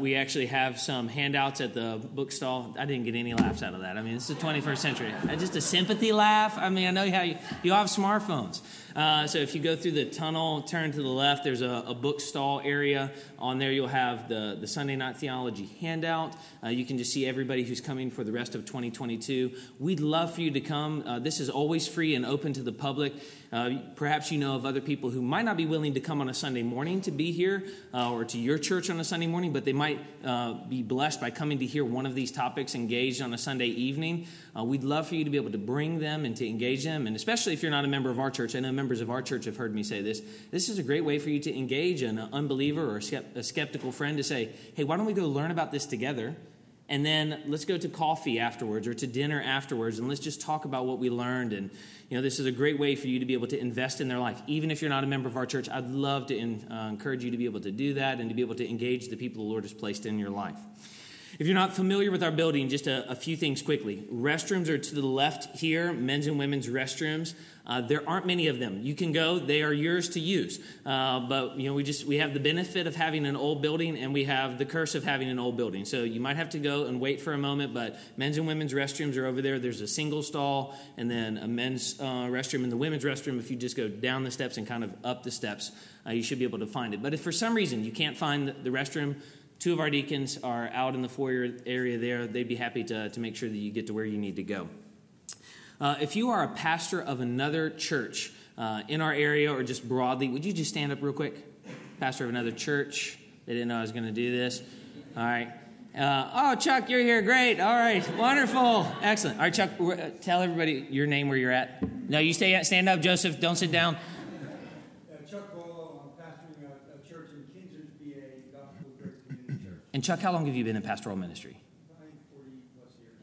We actually have some handouts at the bookstall. I didn't get any laughs out of that. I mean, it's the 21st century. Just a sympathy laugh. I mean, I know how you, you all have smartphones. Uh, so if you go through the tunnel, turn to the left, there's a, a bookstall area. On there, you'll have the, the Sunday Night Theology handout. Uh, you can just see everybody who's coming for the rest of 2022. We'd love for you to come. Uh, this is always free and open to the public. Uh, perhaps you know of other people who might not be willing to come on a Sunday morning to be here uh, or to your church on a Sunday morning, but they might uh, be blessed by coming to hear one of these topics engaged on a Sunday evening. We'd love for you to be able to bring them and to engage them, and especially if you're not a member of our church. I know members of our church have heard me say this. This is a great way for you to engage an unbeliever or a skeptical friend to say, hey, why don't we go learn about this together? and then let's go to coffee afterwards or to dinner afterwards and let's just talk about what we learned and you know this is a great way for you to be able to invest in their life even if you're not a member of our church i'd love to in, uh, encourage you to be able to do that and to be able to engage the people the lord has placed in your life if you're not familiar with our building, just a, a, few things quickly. Restrooms are to the left here, men's and women's restrooms. Uh, there aren't many of them. You can go; they are yours to use. Uh, but you know, we just we have the benefit of having an old building, and we have the curse of having an old building. So you might have to go and wait for a moment. But men's and women's restrooms are over there. There's a single stall, and then a men's uh, restroom and the women's restroom. If you just go down the steps and kind of up the steps, uh, you should be able to find it. But if for some reason you can't find the restroom, Two of our deacons are out in the foyer area there. They'd be happy to, to make sure that you get to where you need to go. Uh, if you are a pastor of another church uh, in our area or just broadly, would you just stand up real quick? Pastor of another church. They didn't know I was going to do this. All right. Uh, oh, Chuck, you're here. Great. All right. Wonderful. Excellent. All right, Chuck, tell everybody your name, where you're at. No, you stay. Stand up, Joseph. Don't sit down. Chuck Bolo, I'm pastoring a, a church in Kinzers, PA, Gospel Grace Community Church. And Chuck, how long have you been in pastoral ministry?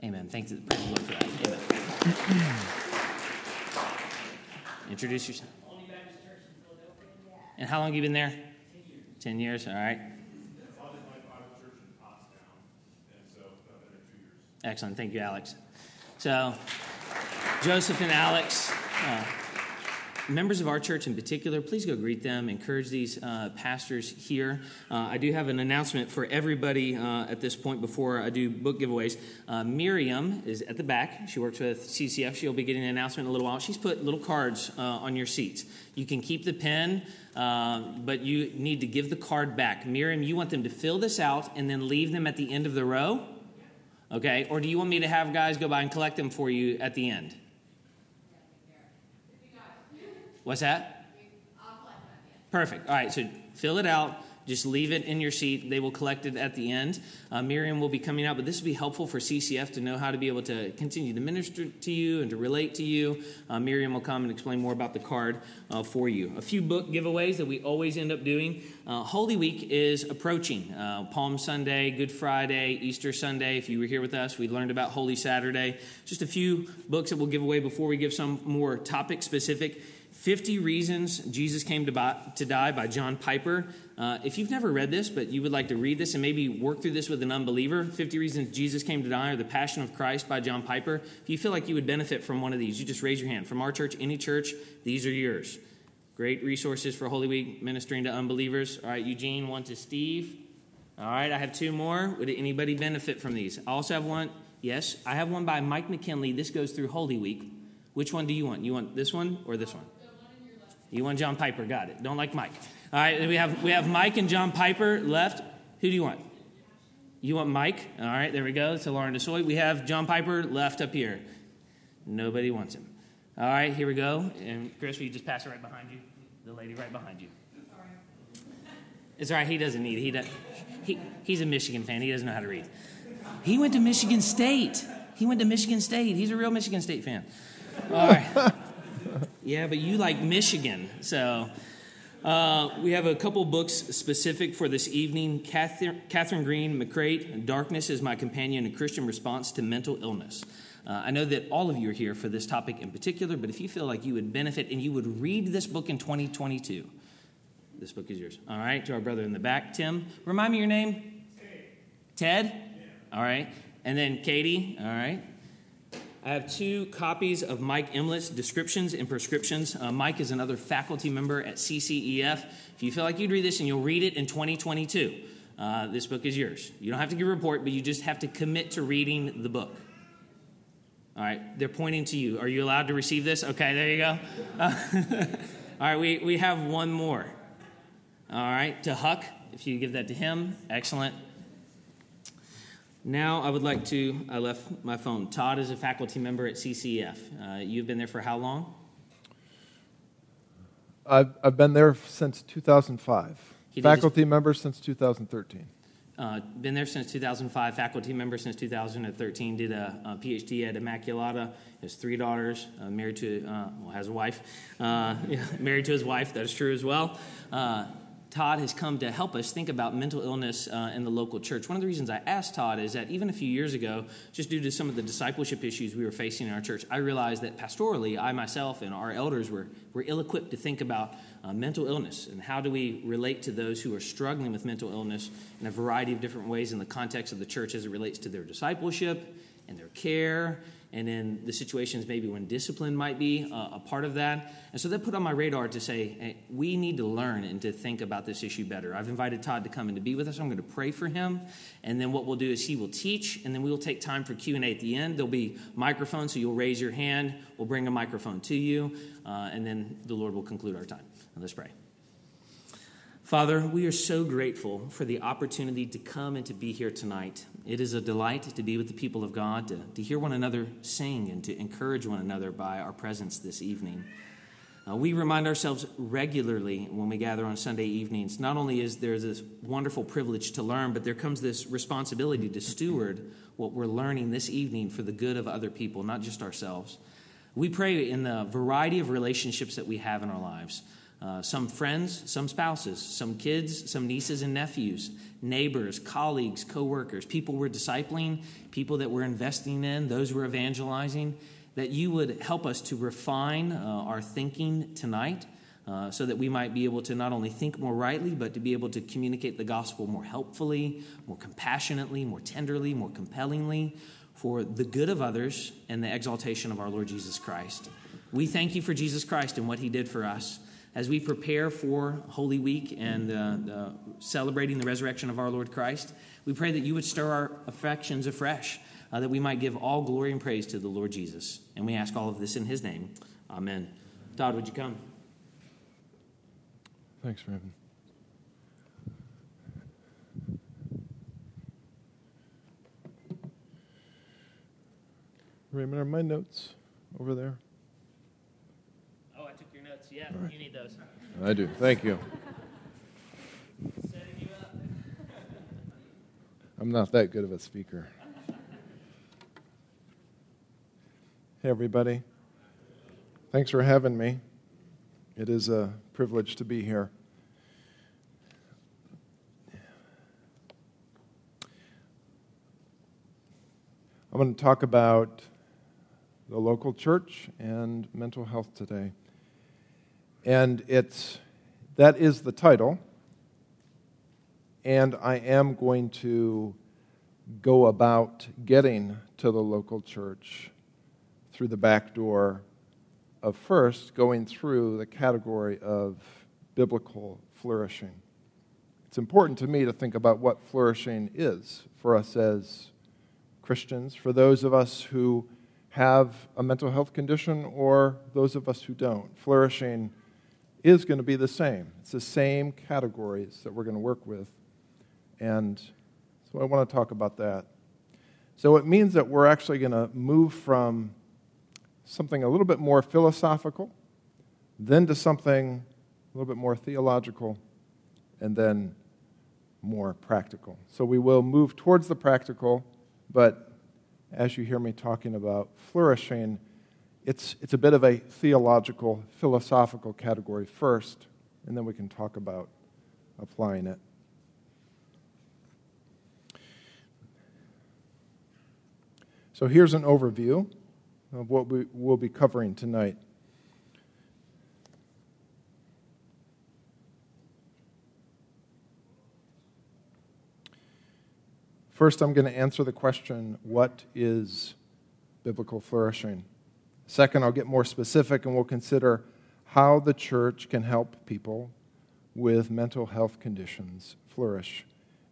Amen. Thanks. Praise the Lord for that. Amen. Introduce yourself. And how long have you been there? Ten years. All right. Excellent. Thank you, Alex. So, Joseph and Alex. Uh, members of our church in particular, please go greet them, encourage these uh, pastors here. Uh, I do have an announcement for everybody uh, at this point before I do book giveaways. Uh, Miriam is at the back. She works with CCEF. She'll be getting an announcement in a little while. She's put little cards uh, on your seats. You can keep the pen, uh, but you need to give the card back. Miriam, you want them to fill this out and then leave them at the end of the row? Okay? Or do you want me to have guys go by and collect them for you at the end? What's that? Perfect. All right, so fill it out. Just leave it in your seat. They will collect it at the end. Uh, Miriam will be coming out, but this will be helpful for CCEF to know how to be able to continue to minister to you and to relate to you. Uh, Miriam will come and explain more about the card uh, for you. A few book giveaways that we always end up doing. Uh, Holy Week is approaching. Uh, Palm Sunday, Good Friday, Easter Sunday. If you were here with us, we learned about Holy Saturday. Just a few books that we'll give away before we give some more topic specific. 50 Reasons Jesus Came to, to Die by John Piper. Uh, if you've never read this, but you would like to read this and maybe work through this with an unbeliever, 50 Reasons Jesus Came to Die or The Passion of Christ by John Piper, if you feel like you would benefit from one of these, you just raise your hand. From our church, any church, these are yours. Great resources for Holy Week ministering to unbelievers. All right, Eugene, one to Steve. All right, I have two more. Would anybody benefit from these? I also have one. Yes, I have one by Mike McKinley. This goes through Holy Week. Which one do you want? You want this one or this one? You want John Piper? Got it. Don't like Mike. All right, we have we have Mike and John Piper left. Who do you want? You want Mike? All right, there we go. It's Lauren DeSoy. We have John Piper left up here. Nobody wants him. All right, here we go. And Chris, will you just pass it right behind you? The lady right behind you. It's all right. He doesn't need it. He, does, he He's a Michigan fan. He doesn't know how to read. He went to Michigan State. He went to Michigan State. He's a real Michigan State fan. All right. Yeah, but you like Michigan. So uh, we have a couple books specific for this evening. Kathryn, Catherine Green McCreight, Darkness is My Companion, a Christian Response to Mental Illness. Uh, I know that all of you are here for this topic in particular, but if you feel like you would benefit and you would read this book in 2022, this book is yours. All right, to our brother in the back, Tim. Remind me your name? Ted? Yeah. All right. And then Katie. All right. I have two copies of Mike Emlet's descriptions and prescriptions. Uh, Mike is another faculty member at CCEF. If you feel like you'd read this and you'll read it in 2022, uh, this book is yours. You don't have to give a report, but you just have to commit to reading the book. All right, they're pointing to you. Are you allowed to receive this? Okay, there you go. Uh, all right, we, we have one more. All right, to Huck, if you give that to him, excellent. Now, I would like to, I left my phone. Todd is a faculty member at CCEF. Uh, you've been there for how long? I've, I've been there since 2005. Faculty member since 2013. Uh, been there since 2005, faculty member since 2013. Did a, a PhD at Immaculata. Has three daughters. Uh, married to, uh, well, has a wife. Uh, yeah, married to his wife. That is true as well. Todd has come to help us think about mental illness uh, in the local church. One of the reasons I asked Todd is that even a few years ago, just due to some of the discipleship issues we were facing in our church, I realized that pastorally, I myself and our elders were, were ill equipped to think about uh, mental illness and how do we relate to those who are struggling with mental illness in a variety of different ways in the context of the church as it relates to their discipleship and their care and then the situations maybe when discipline might be a, a part of that. And so that put on my radar to say, hey, we need to learn and to think about this issue better. I've invited Todd to come and to be with us. I'm going to pray for him, and then what we'll do is he will teach, and then we will take time for Q and A at the end. There'll be microphones, so you'll raise your hand. We'll bring a microphone to you, uh, and then the Lord will conclude our time. let's pray. Father, we are so grateful for the opportunity to come and to be here tonight. It is a delight to be with the people of God, to, to hear one another sing, and to encourage one another by our presence this evening. Uh, we remind ourselves regularly when we gather on Sunday evenings. Not only is there this wonderful privilege to learn, but there comes this responsibility to steward what we're learning this evening for the good of other people, not just ourselves. We pray in the variety of relationships that we have in our lives. Uh, some friends, some spouses, some kids, some nieces and nephews, neighbors, colleagues, coworkers, people we're discipling, people that we're investing in, those we're evangelizing, that you would help us to refine uh, our thinking tonight uh, so that we might be able to not only think more rightly, but to be able to communicate the gospel more helpfully, more compassionately, more tenderly, more compellingly for the good of others and the exaltation of our Lord Jesus Christ. We thank you for Jesus Christ and what he did for us as we prepare for Holy Week and uh, celebrating the resurrection of our Lord Christ, we pray that you would stir our affections afresh, uh, that we might give all glory and praise to the Lord Jesus. And we ask all of this in his name. Amen. Todd, would you come? Thanks, Raven. Raymond, are my notes over there? Yeah, right. you need those. I do. Thank you. I'm not that good of a speaker. Hey, everybody. Thanks for having me. It is a privilege to be here. I'm going to talk about the local church and mental health today. And it's, that is the title. And I am going to go about getting to the local church through the back door of first going through the category of biblical flourishing. It's important to me to think about what flourishing is for us as Christians, for those of us who have a mental health condition or those of us who don't. Flourishing is going to be the same. It's the same categories that we're going to work with. And so I want to talk about that. So it means that we're actually going to move from something a little bit more philosophical, then to something a little bit more theological, and then more practical. So we will move towards the practical, but as you hear me talking about flourishing, it's, it's a bit of a theological, philosophical category first, and then we can talk about applying it. So here's an overview of what we will be covering tonight. First, I'm going to answer the question what is biblical flourishing? Second, I'll get more specific and we'll consider how the church can help people with mental health conditions flourish.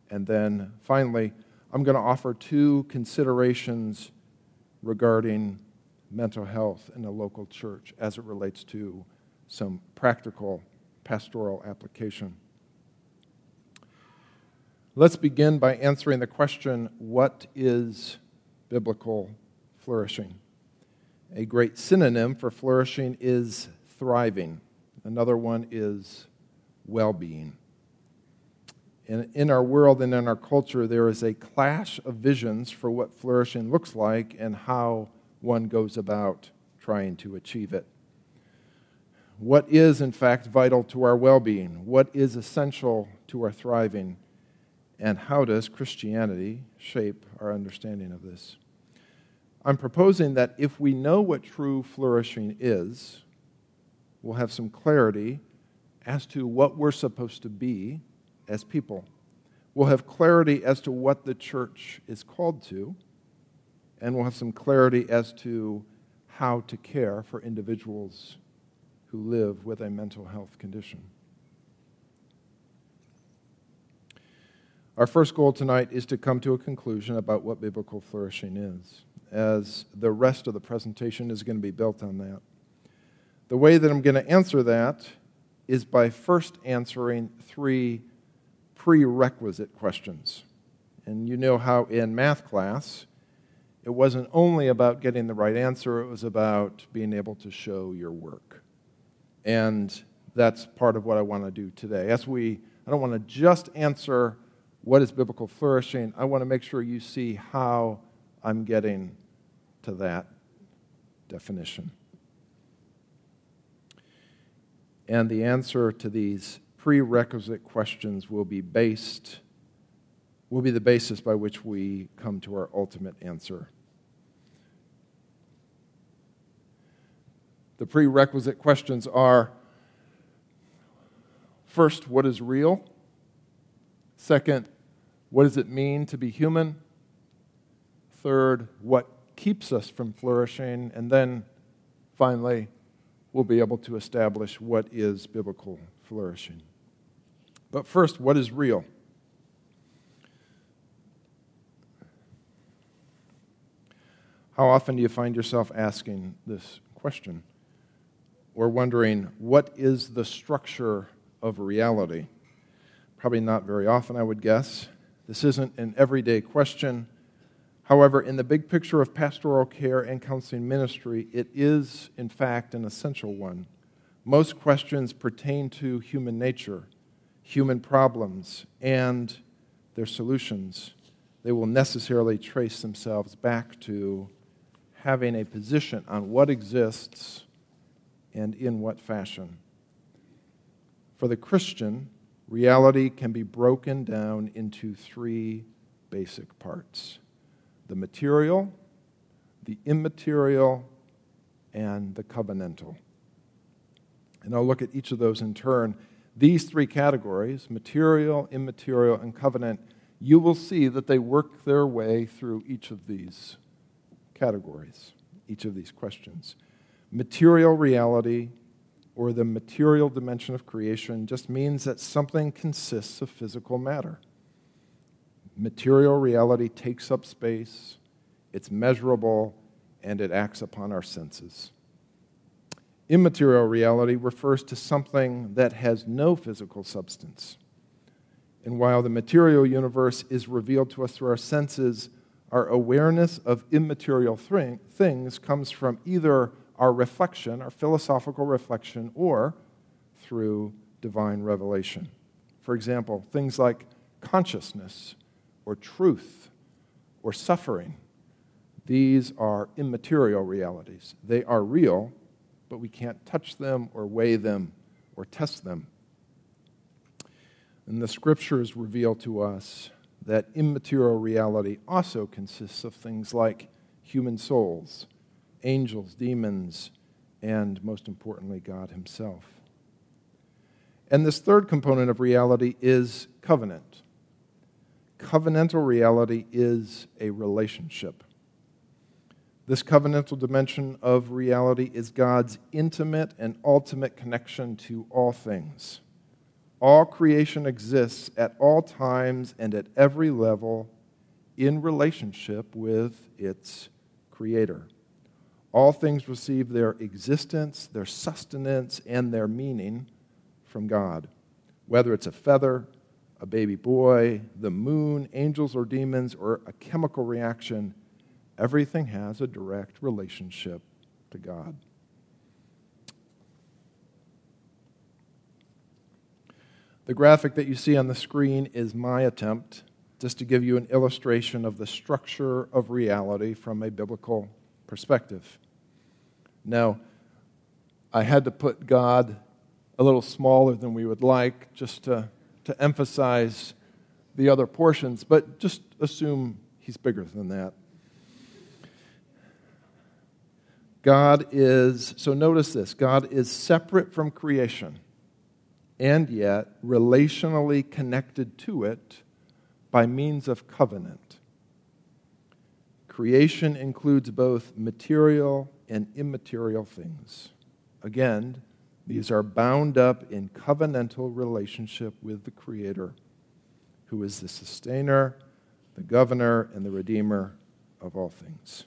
And then finally, I'm going to offer two considerations regarding mental health in a local church as it relates to some practical pastoral application. Let's begin by answering the question what is biblical flourishing? A great synonym for flourishing is thriving, another one is well being. In, in our world and in our culture, there is a clash of visions for what flourishing looks like and how one goes about trying to achieve it. What is, in fact, vital to our well being? What is essential to our thriving? And how does Christianity shape our understanding of this? I'm proposing that if we know what true flourishing is, we'll have some clarity as to what we're supposed to be as people. We'll have clarity as to what the church is called to, and we'll have some clarity as to how to care for individuals who live with a mental health condition. Our first goal tonight is to come to a conclusion about what biblical flourishing is, as the rest of the presentation is going to be built on that. The way that I'm going to answer that is by first answering three prerequisite questions. And you know how in math class, it wasn't only about getting the right answer, it was about being able to show your work. And that's part of what I want to do today. As we, I don't want to just answer what is biblical flourishing, I want to make sure you see how I'm getting to that definition. And the answer to these prerequisite questions will be based will be the basis by which we come to our ultimate answer. The prerequisite questions are first, what is real? Second, what does it mean to be human? Third, what keeps us from flourishing? And then finally, we'll be able to establish what is biblical flourishing. But first, what is real? How often do you find yourself asking this question? Or wondering, what is the structure of reality? Probably not very often, I would guess. This isn't an everyday question. However, in the big picture of pastoral care and counseling ministry, it is, in fact, an essential one. Most questions pertain to human nature human problems and their solutions, they will necessarily trace themselves back to having a position on what exists and in what fashion. For the Christian, reality can be broken down into three basic parts the material, the immaterial, and the covenantal. And I'll look at each of those in turn these three categories material, immaterial, and covenant you will see that they work their way through each of these categories, each of these questions. Material reality, or the material dimension of creation, just means that something consists of physical matter. Material reality takes up space, it's measurable, and it acts upon our senses. Immaterial reality refers to something that has no physical substance. And while the material universe is revealed to us through our senses, our awareness of immaterial things comes from either our reflection, our philosophical reflection, or through divine revelation. For example, things like consciousness or truth or suffering. These are immaterial realities. They are real, but we can't touch them or weigh them or test them. And the scriptures reveal to us that immaterial reality also consists of things like human souls, angels, demons, and most importantly, God Himself. And this third component of reality is covenant. Covenantal reality is a relationship. This covenantal dimension of reality is God's intimate and ultimate connection to all things, All creation exists at all times and at every level in relationship with its Creator. All things receive their existence, their sustenance, and their meaning from God. Whether it's a feather, a baby boy, the moon, angels or demons, or a chemical reaction, everything has a direct relationship to God. The graphic that you see on the screen is my attempt just to give you an illustration of the structure of reality from a biblical perspective. Now, I had to put God a little smaller than we would like just to, to emphasize the other portions, but just assume he's bigger than that. God is, so notice this God is separate from creation and yet relationally connected to it by means of covenant. Creation includes both material and immaterial things. Again, these are bound up in covenantal relationship with the Creator, who is the sustainer, the governor, and the redeemer of all things.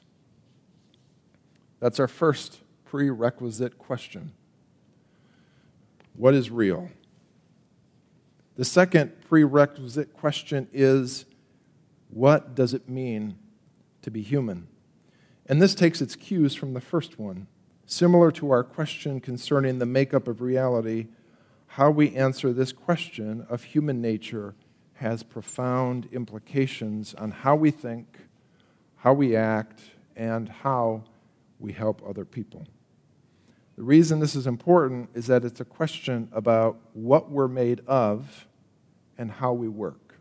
That's our first prerequisite question What is real? The second prerequisite question is what does it mean to be human? And this takes its cues from the first one. Similar to our question concerning the makeup of reality, how we answer this question of human nature has profound implications on how we think, how we act, and how we help other people. The reason this is important is that it's a question about what we're made of and how we work.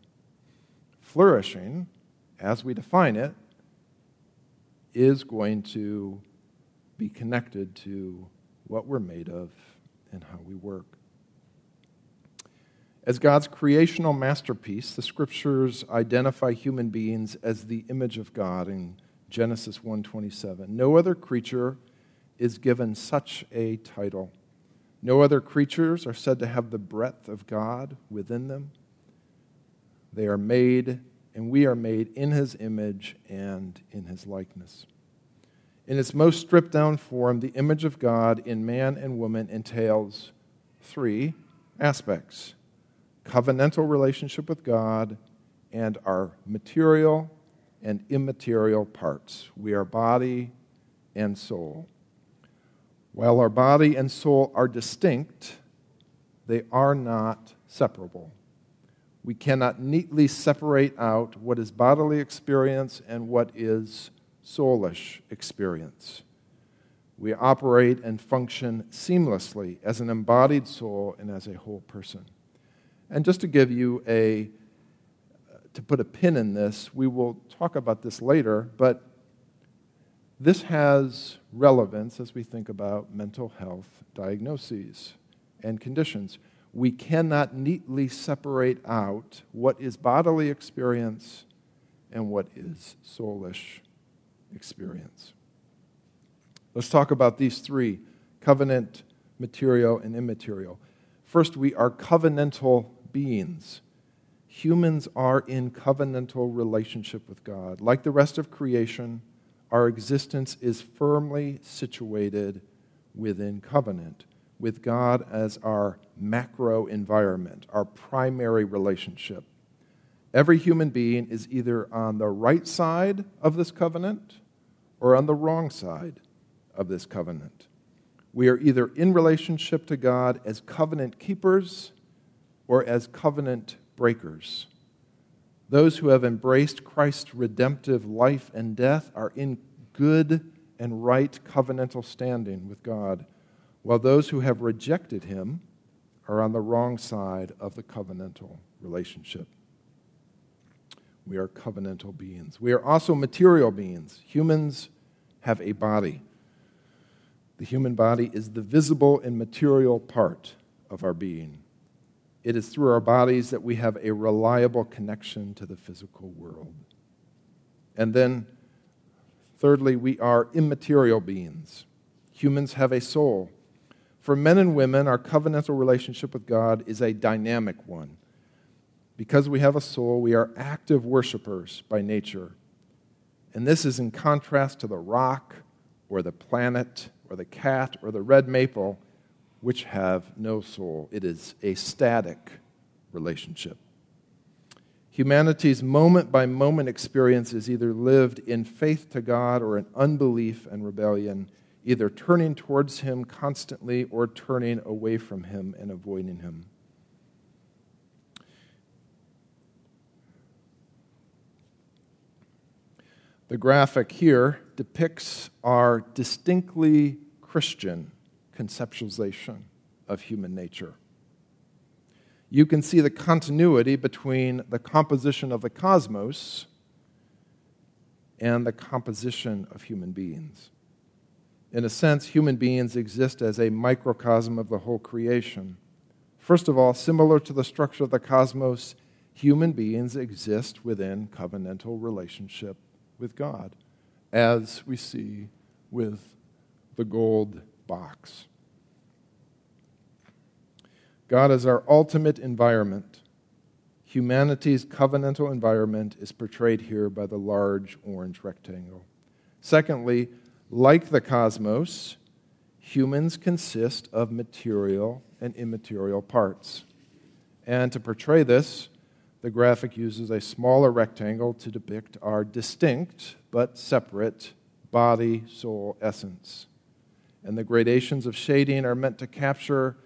Flourishing, as we define it, is going to be connected to what we're made of and how we work. As God's creational masterpiece, the scriptures identify human beings as the image of God in Genesis 1:27. No other creature is given such a title. No other creatures are said to have the breadth of God within them. They are made, and we are made in his image and in his likeness. In its most stripped down form, the image of God in man and woman entails three aspects covenantal relationship with God and our material and immaterial parts. We are body and soul. While our body and soul are distinct, they are not separable. We cannot neatly separate out what is bodily experience and what is soulish experience. We operate and function seamlessly as an embodied soul and as a whole person. And just to give you a, to put a pin in this, we will talk about this later, but this has relevance as we think about mental health diagnoses and conditions we cannot neatly separate out what is bodily experience and what is soulish experience. Let's talk about these three covenant, material, and immaterial. First, we are covenantal beings. Humans are in covenantal relationship with God. Like the rest of creation, our existence is firmly situated within covenant with God as our macro environment, our primary relationship. Every human being is either on the right side of this covenant or on the wrong side of this covenant. We are either in relationship to God as covenant keepers or as covenant breakers. Those who have embraced Christ's redemptive life and death are in good and right covenantal standing with God while those who have rejected him are on the wrong side of the covenantal relationship. We are covenantal beings. We are also material beings. Humans have a body. The human body is the visible and material part of our being. It is through our bodies that we have a reliable connection to the physical world. And then, thirdly, we are immaterial beings. Humans have a soul For men and women, our covenantal relationship with God is a dynamic one. Because we have a soul, we are active worshipers by nature. And this is in contrast to the rock or the planet or the cat or the red maple, which have no soul. It is a static relationship. Humanity's moment by moment experience is either lived in faith to God or in unbelief and rebellion either turning towards Him constantly or turning away from Him and avoiding Him. The graphic here depicts our distinctly Christian conceptualization of human nature. You can see the continuity between the composition of the cosmos and the composition of human beings. In a sense, human beings exist as a microcosm of the whole creation. First of all, similar to the structure of the cosmos, human beings exist within covenantal relationship with God, as we see with the gold box. God is our ultimate environment. Humanity's covenantal environment is portrayed here by the large orange rectangle. Secondly, like the cosmos, humans consist of material and immaterial parts. And to portray this, the graphic uses a smaller rectangle to depict our distinct but separate body soul essence. And the gradations of shading are meant to capture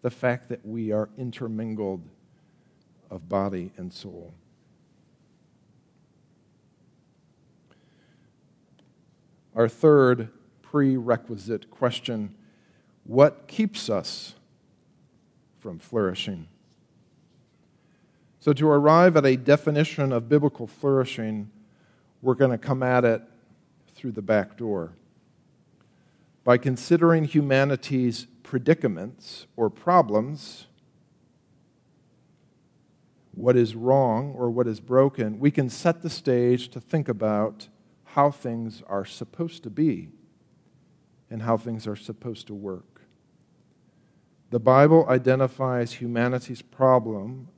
the fact that we are intermingled of body and soul. Our third prerequisite question what keeps us from flourishing? So, to arrive at a definition of biblical flourishing, we're going to come at it through the back door. By considering humanity's predicaments or problems, what is wrong or what is broken, we can set the stage to think about how things are supposed to be and how things are supposed to work. The Bible identifies humanity's problem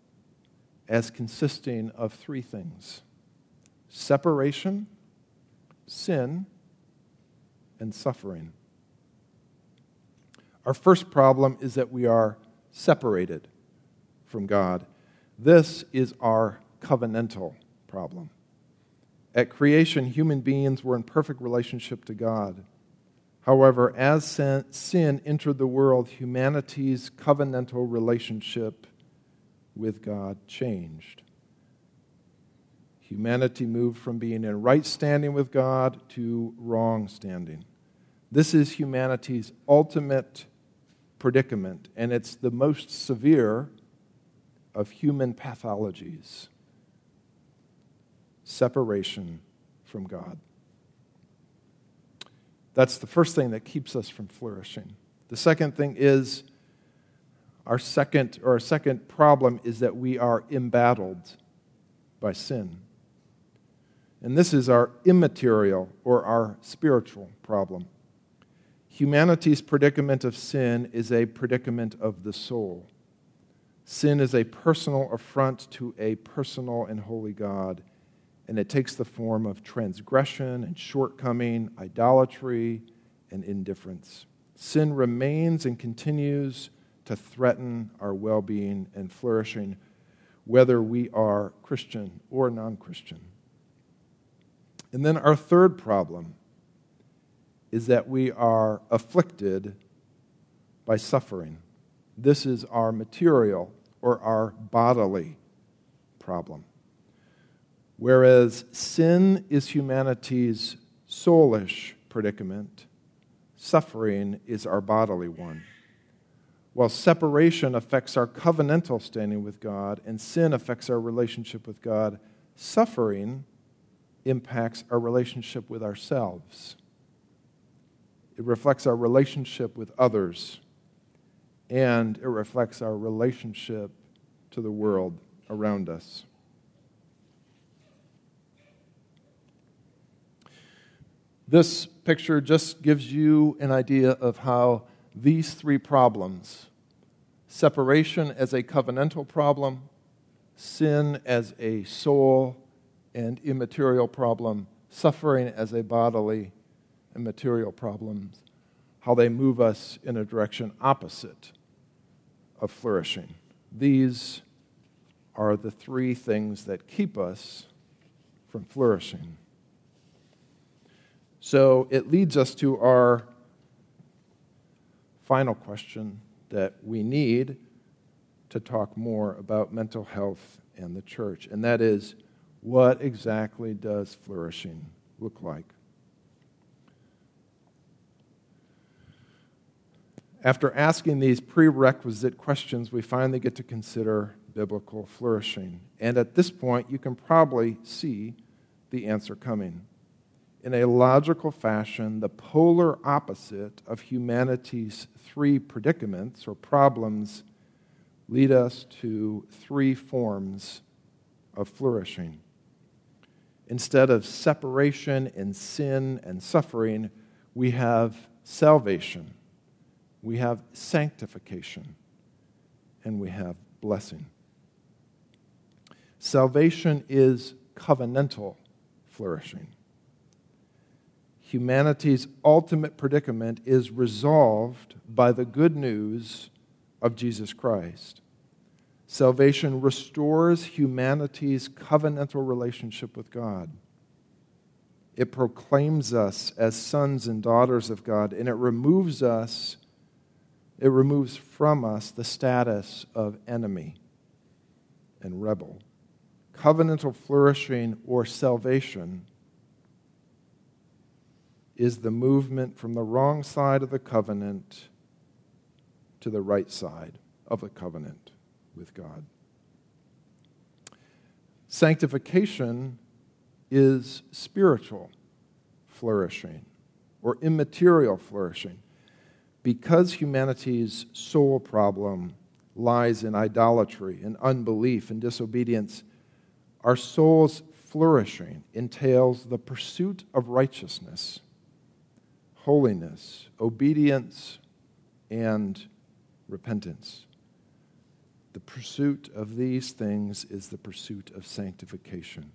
as consisting of three things separation, sin, and suffering. Our first problem is that we are separated from God. This is our covenantal problem. At creation, human beings were in perfect relationship to God. However, as sin entered the world, humanity's covenantal relationship with God changed. Humanity moved from being in right standing with God to wrong standing. This is humanity's ultimate predicament, and it's the most severe of human pathologies separation from God. That's the first thing that keeps us from flourishing. The second thing is our second or our second problem is that we are embattled by sin. And this is our immaterial or our spiritual problem. Humanity's predicament of sin is a predicament of the soul. Sin is a personal affront to a personal and holy God and it takes the form of transgression and shortcoming, idolatry, and indifference. Sin remains and continues to threaten our well being and flourishing, whether we are Christian or non Christian. And then our third problem is that we are afflicted by suffering. This is our material or our bodily problem. Whereas sin is humanity's soulish predicament, suffering is our bodily one. While separation affects our covenantal standing with God and sin affects our relationship with God, suffering impacts our relationship with ourselves. It reflects our relationship with others, and it reflects our relationship to the world around us. This picture just gives you an idea of how these three problems separation as a covenantal problem, sin as a soul and immaterial problem, suffering as a bodily and material problem, how they move us in a direction opposite of flourishing. These are the three things that keep us from flourishing. So it leads us to our final question that we need to talk more about mental health and the church, and that is what exactly does flourishing look like? After asking these prerequisite questions, we finally get to consider biblical flourishing. And at this point, you can probably see the answer coming. In a logical fashion, the polar opposite of humanity's three predicaments or problems lead us to three forms of flourishing. Instead of separation and sin and suffering, we have salvation, we have sanctification, and we have blessing. Salvation is covenantal flourishing. Humanity's ultimate predicament is resolved by the good news of Jesus Christ. Salvation restores humanity's covenantal relationship with God. It proclaims us as sons and daughters of God, and it removes us, it removes from us the status of enemy and rebel. Covenantal flourishing or salvation is the movement from the wrong side of the covenant to the right side of the covenant with God. Sanctification is spiritual flourishing or immaterial flourishing. Because humanity's soul problem lies in idolatry and unbelief and disobedience, our soul's flourishing entails the pursuit of righteousness holiness, obedience, and repentance. The pursuit of these things is the pursuit of sanctification.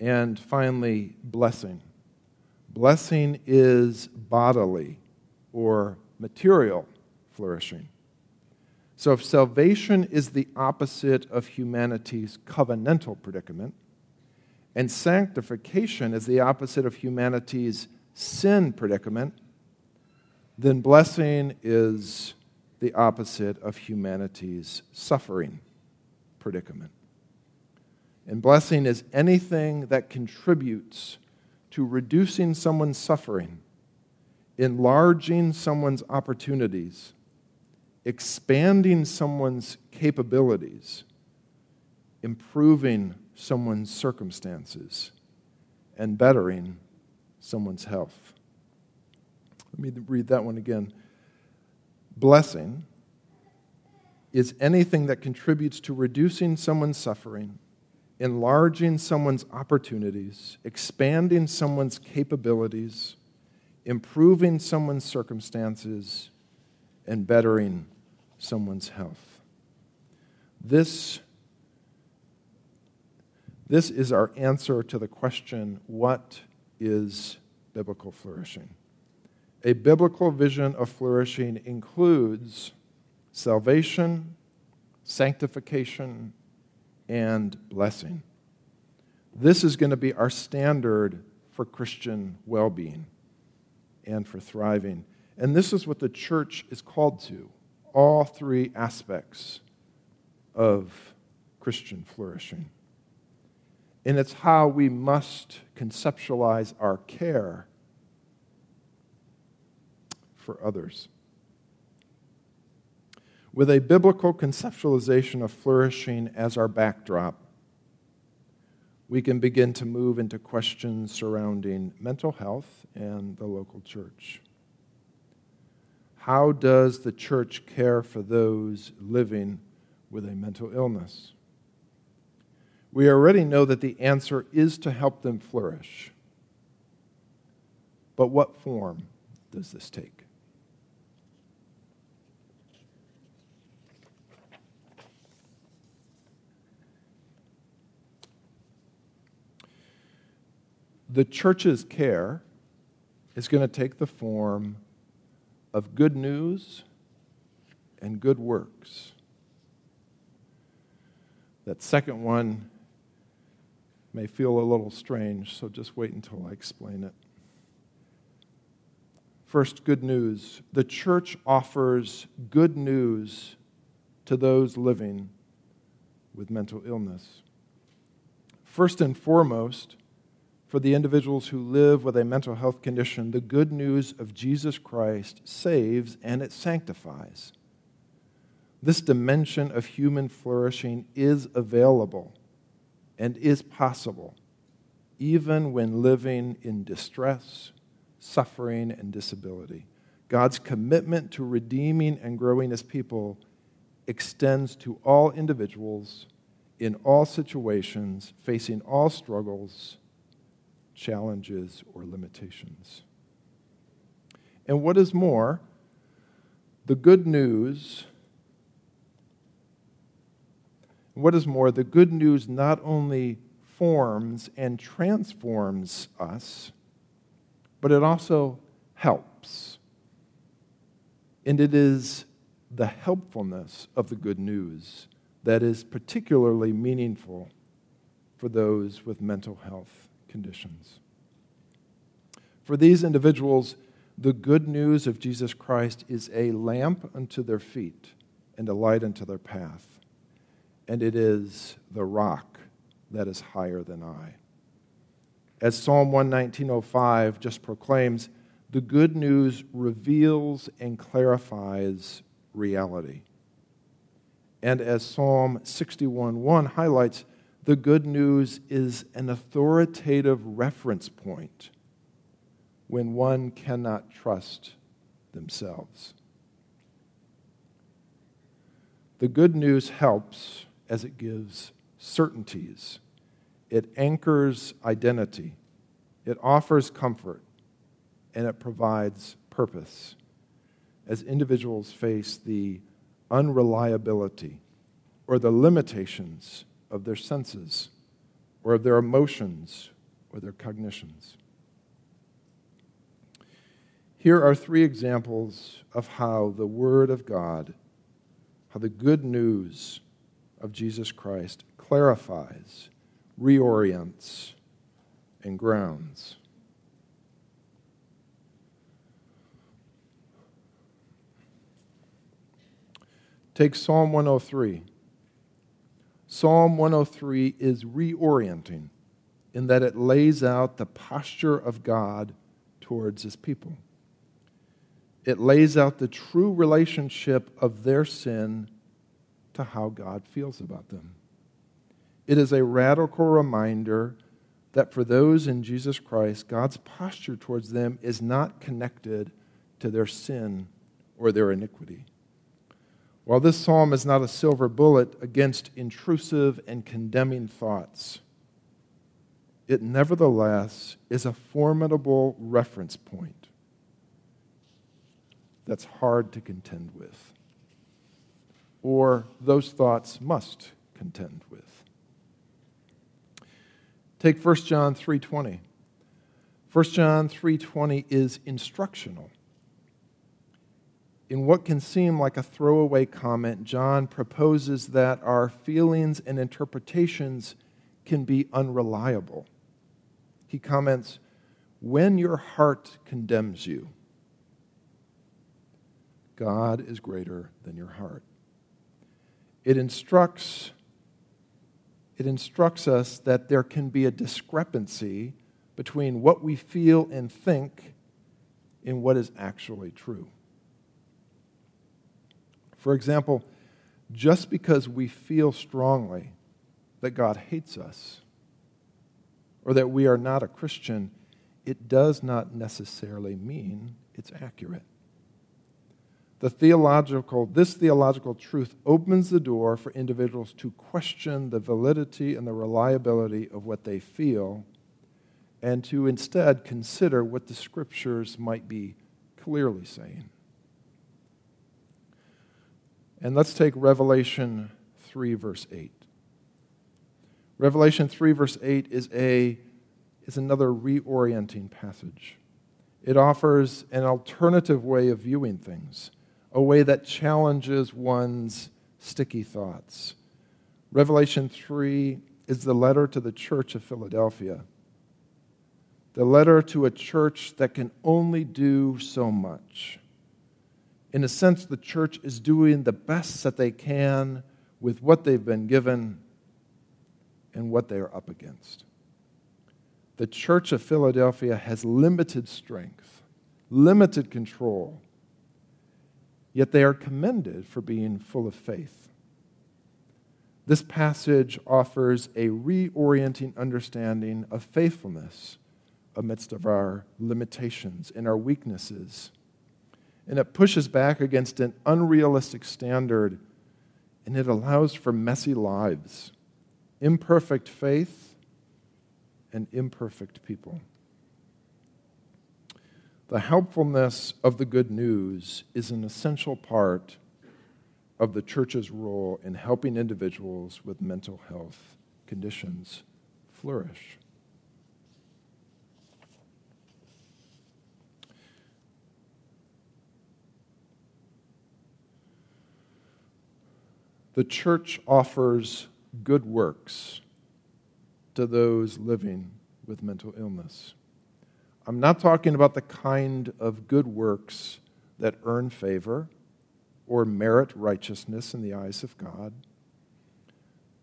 And finally, blessing. Blessing is bodily or material flourishing. So, if salvation is the opposite of humanity's covenantal predicament, and sanctification is the opposite of humanity's sin predicament, then blessing is the opposite of humanity's suffering predicament. And blessing is anything that contributes to reducing someone's suffering, enlarging someone's opportunities, expanding someone's capabilities, improving someone's circumstances and bettering someone's health. Let me read that one again. Blessing is anything that contributes to reducing someone's suffering, enlarging someone's opportunities, expanding someone's capabilities, improving someone's circumstances, and bettering someone's health. This this is our answer to the question what is biblical flourishing? A biblical vision of flourishing includes salvation, sanctification, and blessing. This is going to be our standard for Christian well being and for thriving. And this is what the church is called to all three aspects of Christian flourishing. And it's how we must conceptualize our care for others. With a biblical conceptualization of flourishing as our backdrop, we can begin to move into questions surrounding mental health and the local church. How does the church care for those living with a mental illness? We already know that the answer is to help them flourish. But what form does this take? The church's care is going to take the form of good news and good works. That second one may feel a little strange, so just wait until I explain it. First, good news. The church offers good news to those living with mental illness. First and foremost, for the individuals who live with a mental health condition, the good news of Jesus Christ saves and it sanctifies. This dimension of human flourishing is available and is possible, even when living in distress, suffering, and disability. God's commitment to redeeming and growing his people extends to all individuals in all situations, facing all struggles challenges, or limitations. And what is more, the good news, what is more, the good news not only forms and transforms us, but it also helps. And it is the helpfulness of the good news that is particularly meaningful for those with mental health conditions. For these individuals, the good news of Jesus Christ is a lamp unto their feet and a light unto their path. And it is the rock that is higher than I. As Psalm 119.05 just proclaims, the good news reveals and clarifies reality. And as Psalm 61.1 highlights, the good news is an authoritative reference point when one cannot trust themselves. The good news helps as it gives certainties, it anchors identity, it offers comfort, and it provides purpose. As individuals face the unreliability or the limitations of their senses or of their emotions or their cognitions. Here are three examples of how the Word of God, how the good news of Jesus Christ clarifies, reorients, and grounds. Take Psalm 103. Psalm 103 is reorienting in that it lays out the posture of God towards his people. It lays out the true relationship of their sin to how God feels about them. It is a radical reminder that for those in Jesus Christ, God's posture towards them is not connected to their sin or their iniquity. While this psalm is not a silver bullet against intrusive and condemning thoughts, it nevertheless is a formidable reference point that's hard to contend with, or those thoughts must contend with. Take 1 John 3:20. 1 John 3:20 is instructional. In what can seem like a throwaway comment, John proposes that our feelings and interpretations can be unreliable. He comments, When your heart condemns you, God is greater than your heart. It instructs, it instructs us that there can be a discrepancy between what we feel and think and what is actually true. For example, just because we feel strongly that God hates us or that we are not a Christian, it does not necessarily mean it's accurate. The theological, this theological truth opens the door for individuals to question the validity and the reliability of what they feel and to instead consider what the scriptures might be clearly saying. And let's take Revelation 3, verse 8. Revelation 3, verse 8 is, a, is another reorienting passage. It offers an alternative way of viewing things, a way that challenges one's sticky thoughts. Revelation 3 is the letter to the church of Philadelphia, the letter to a church that can only do so much. In a sense, the church is doing the best that they can with what they've been given and what they are up against. The church of Philadelphia has limited strength, limited control, yet they are commended for being full of faith. This passage offers a reorienting understanding of faithfulness amidst of our limitations and our weaknesses. And it pushes back against an unrealistic standard and it allows for messy lives, imperfect faith, and imperfect people. The helpfulness of the good news is an essential part of the church's role in helping individuals with mental health conditions flourish. The church offers good works to those living with mental illness. I'm not talking about the kind of good works that earn favor or merit righteousness in the eyes of God,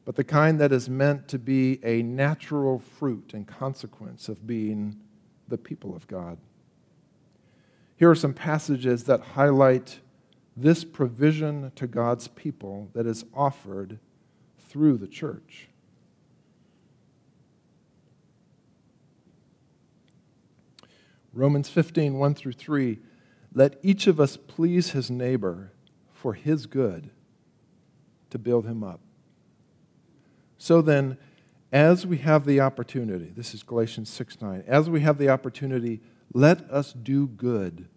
but the kind that is meant to be a natural fruit and consequence of being the people of God. Here are some passages that highlight this provision to God's people that is offered through the church. Romans 15, 1 through 3. Let each of us please his neighbor for his good to build him up. So then, as we have the opportunity, this is Galatians 6 9, as we have the opportunity, let us do good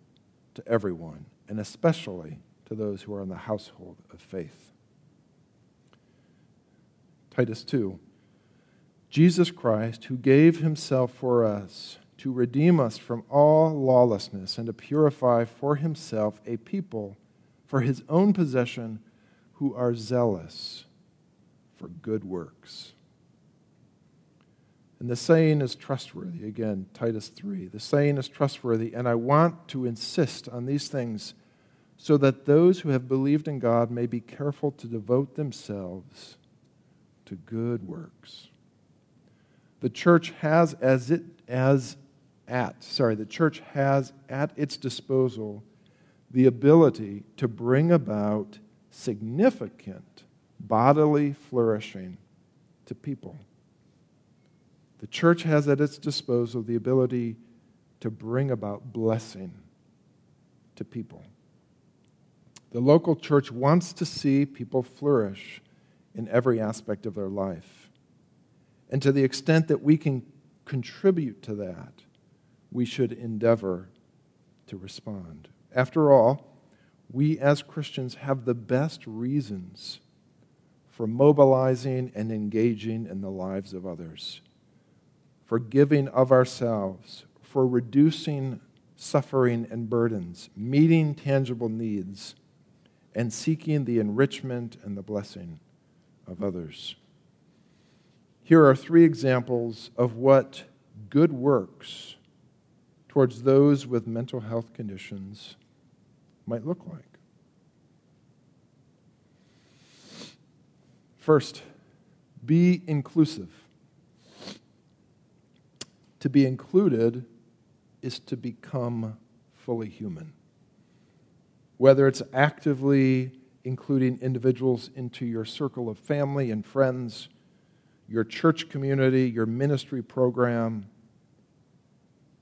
to everyone, and especially to those who are in the household of faith. Titus 2 Jesus Christ, who gave himself for us to redeem us from all lawlessness and to purify for himself a people for his own possession who are zealous for good works. And the saying is trustworthy. Again, Titus 3. The saying is trustworthy, and I want to insist on these things so that those who have believed in God may be careful to devote themselves to good works. The church has as it as at sorry, the church has at its disposal the ability to bring about significant bodily flourishing to people. The church has at its disposal the ability to bring about blessing to people. The local church wants to see people flourish in every aspect of their life. And to the extent that we can contribute to that, we should endeavor to respond. After all, we as Christians have the best reasons for mobilizing and engaging in the lives of others, for giving of ourselves, for reducing suffering and burdens, meeting tangible needs and seeking the enrichment and the blessing of others. Here are three examples of what good works towards those with mental health conditions might look like. First, be inclusive. To be included is to become fully human whether it's actively including individuals into your circle of family and friends, your church community, your ministry program,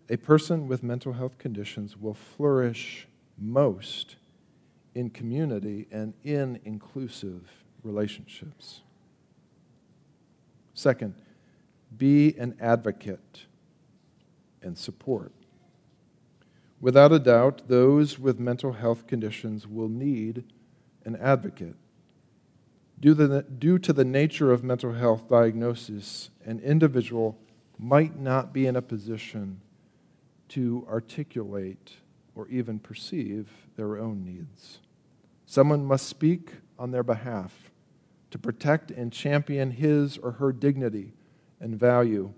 a person with mental health conditions will flourish most in community and in inclusive relationships. Second, be an advocate and support. Without a doubt, those with mental health conditions will need an advocate. Due to, the, due to the nature of mental health diagnosis, an individual might not be in a position to articulate or even perceive their own needs. Someone must speak on their behalf to protect and champion his or her dignity and value,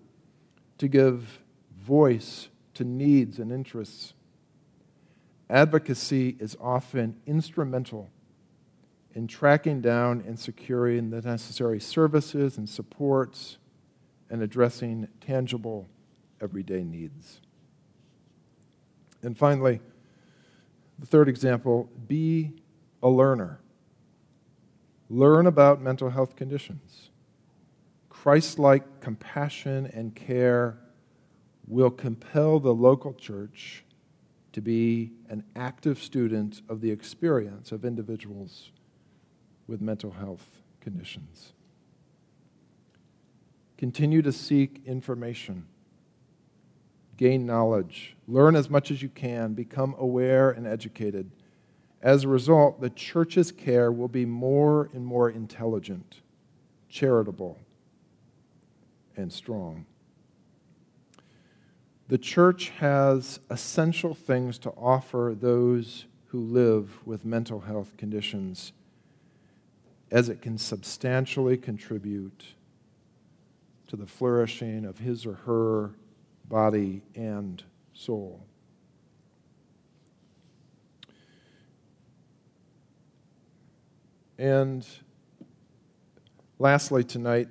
to give voice to needs and interests. Advocacy is often instrumental in tracking down and securing the necessary services and supports and addressing tangible everyday needs. And finally, the third example be a learner. Learn about mental health conditions. Christ like compassion and care will compel the local church to be an active student of the experience of individuals with mental health conditions. Continue to seek information, gain knowledge, learn as much as you can, become aware and educated. As a result, the church's care will be more and more intelligent, charitable, and strong. The church has essential things to offer those who live with mental health conditions as it can substantially contribute to the flourishing of his or her body and soul. And lastly, tonight,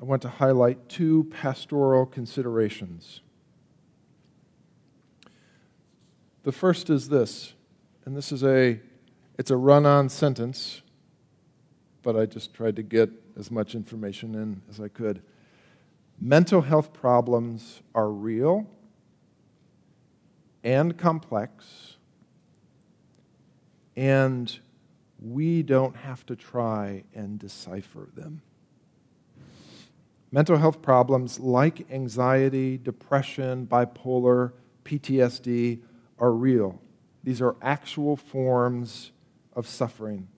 I want to highlight two pastoral considerations. The first is this, and this is a it's a run on sentence, but I just tried to get as much information in as I could. Mental health problems are real and complex, and we don't have to try and decipher them. Mental health problems like anxiety, depression, bipolar, PTSD are real. These are actual forms of suffering.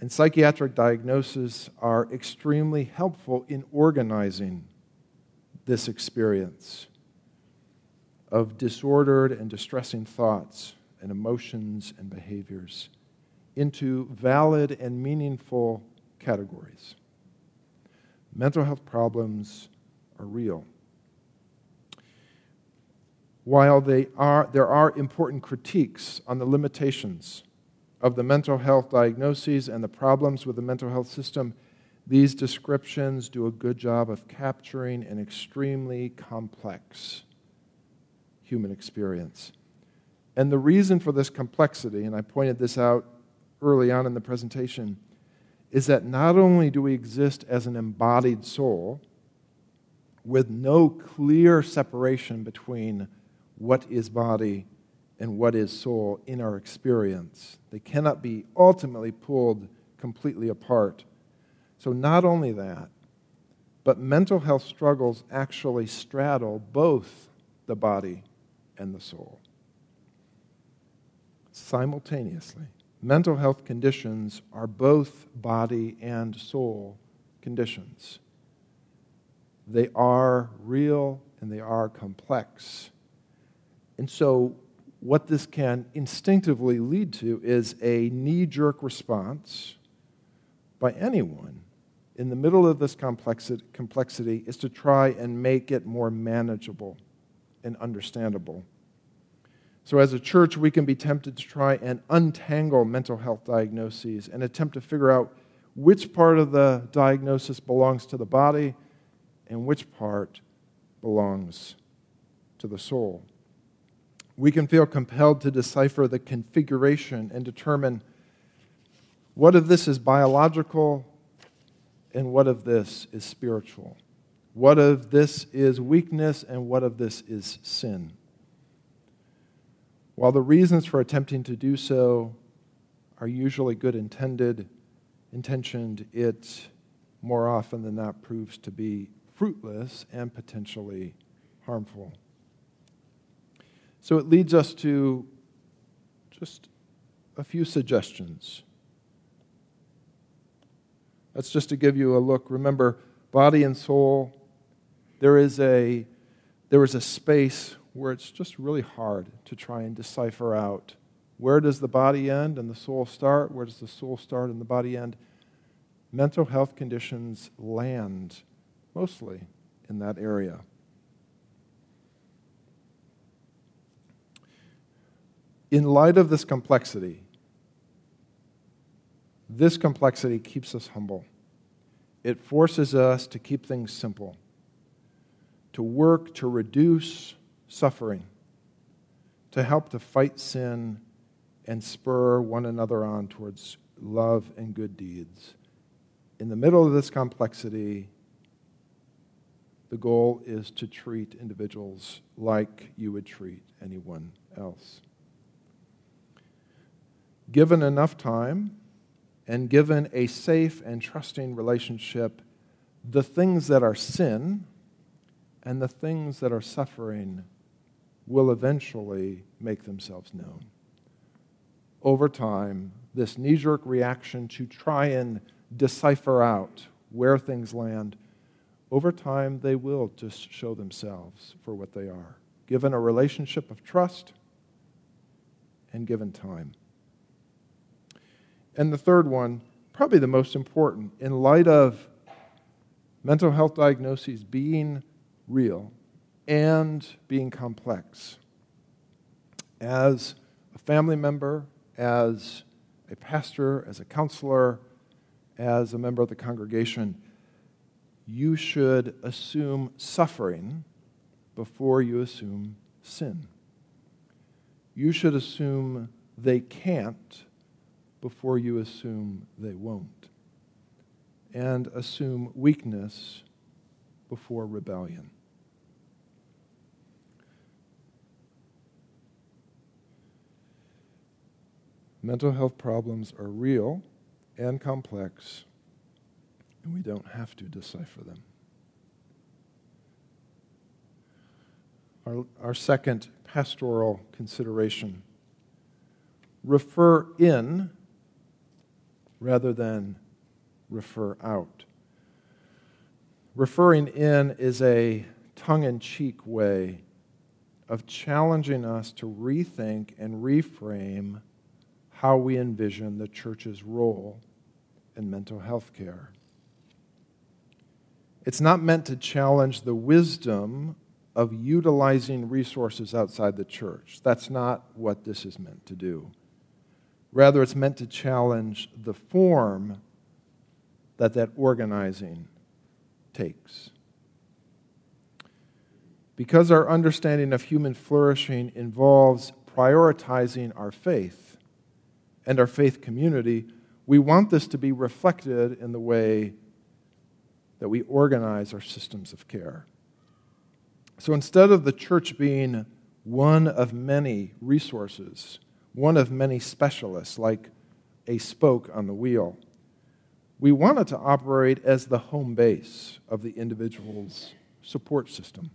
And psychiatric diagnoses are extremely helpful in organizing this experience of disordered and distressing thoughts and emotions and behaviors into valid and meaningful categories. Mental health problems are real. While they are, there are important critiques on the limitations of the mental health diagnoses and the problems with the mental health system, these descriptions do a good job of capturing an extremely complex human experience. And the reason for this complexity, and I pointed this out early on in the presentation, is that not only do we exist as an embodied soul with no clear separation between what is body and what is soul in our experience. They cannot be ultimately pulled completely apart. So, not only that, but mental health struggles actually straddle both the body and the soul. Simultaneously, mental health conditions are both body and soul conditions. They are real and they are complex. And so, what this can instinctively lead to is a knee jerk response by anyone in the middle of this complexity, is to try and make it more manageable and understandable. So, as a church, we can be tempted to try and untangle mental health diagnoses and attempt to figure out which part of the diagnosis belongs to the body and which part belongs to the soul we can feel compelled to decipher the configuration and determine what of this is biological and what of this is spiritual. What of this is weakness and what of this is sin. While the reasons for attempting to do so are usually good intended, intentioned, it more often than not proves to be fruitless and potentially harmful. So it leads us to just a few suggestions. That's just to give you a look. Remember, body and soul, there is a, there is a space where it's just really hard to try and decipher out where does the body end and the soul start? Where does the soul start and the body end? Mental health conditions land mostly in that area. In light of this complexity, this complexity keeps us humble. It forces us to keep things simple, to work to reduce suffering, to help to fight sin and spur one another on towards love and good deeds. In the middle of this complexity, the goal is to treat individuals like you would treat anyone else. Given enough time and given a safe and trusting relationship, the things that are sin and the things that are suffering will eventually make themselves known. Over time, this knee jerk reaction to try and decipher out where things land, over time they will just show themselves for what they are, given a relationship of trust and given time. And the third one, probably the most important, in light of mental health diagnoses being real and being complex. As a family member, as a pastor, as a counselor, as a member of the congregation, you should assume suffering before you assume sin. You should assume they can't before you assume they won't. And assume weakness before rebellion. Mental health problems are real and complex, and we don't have to decipher them. Our, our second pastoral consideration refer in rather than refer out. Referring in is a tongue in cheek way of challenging us to rethink and reframe how we envision the church's role in mental health care. It's not meant to challenge the wisdom of utilizing resources outside the church. That's not what this is meant to do. Rather, it's meant to challenge the form that that organizing takes. Because our understanding of human flourishing involves prioritizing our faith, and our faith community, we want this to be reflected in the way that we organize our systems of care. So instead of the church being one of many resources, one of many specialists, like a spoke on the wheel, we want it to operate as the home base of the individual's support system,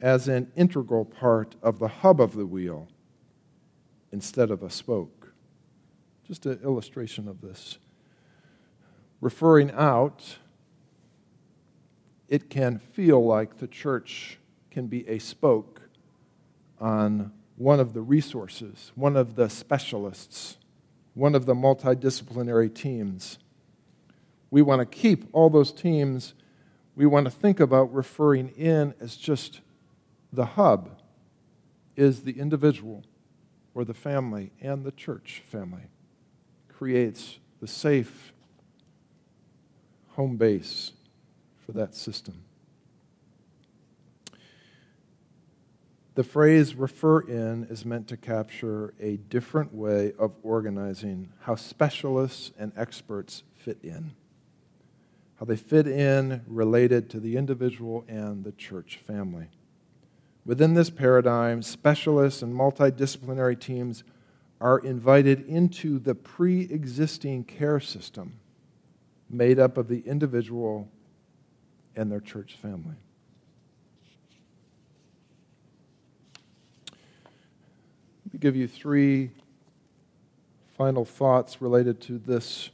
as an integral part of the hub of the wheel instead of a spoke. Just an illustration of this. Referring out, it can feel like the church can be a spoke on one of the resources, one of the specialists, one of the multidisciplinary teams. We want to keep all those teams. We want to think about referring in as just the hub is the individual or the family and the church family creates the safe home base for that system. The phrase refer in is meant to capture a different way of organizing how specialists and experts fit in, how they fit in related to the individual and the church family. Within this paradigm, specialists and multidisciplinary teams are invited into the pre existing care system made up of the individual and their church family. Give you three final thoughts related to this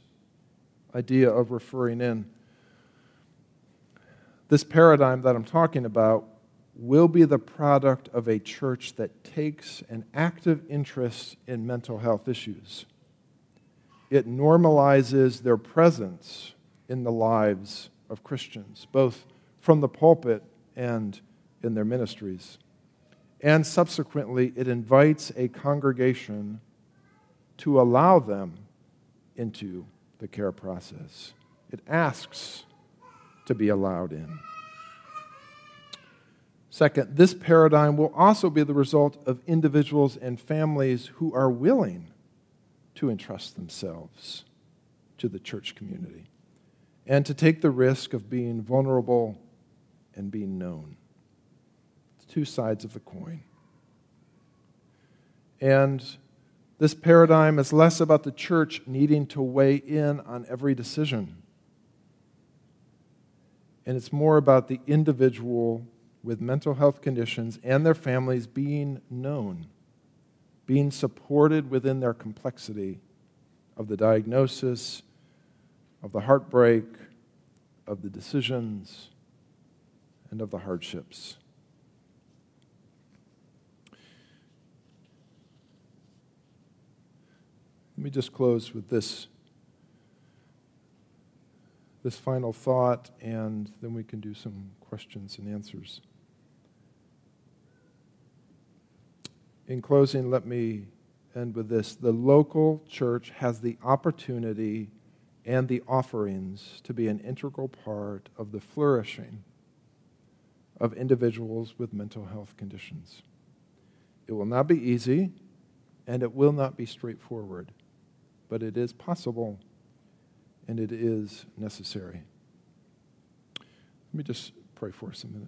idea of referring in. This paradigm that I'm talking about will be the product of a church that takes an active interest in mental health issues. It normalizes their presence in the lives of Christians, both from the pulpit and in their ministries. And subsequently, it invites a congregation to allow them into the care process. It asks to be allowed in. Second, this paradigm will also be the result of individuals and families who are willing to entrust themselves to the church community and to take the risk of being vulnerable and being known. Two sides of the coin. And this paradigm is less about the church needing to weigh in on every decision. And it's more about the individual with mental health conditions and their families being known, being supported within their complexity of the diagnosis, of the heartbreak, of the decisions, and of the hardships. Let me just close with this this final thought and then we can do some questions and answers. In closing, let me end with this. The local church has the opportunity and the offerings to be an integral part of the flourishing of individuals with mental health conditions. It will not be easy and it will not be straightforward, but it is possible and it is necessary. Let me just pray for us a minute.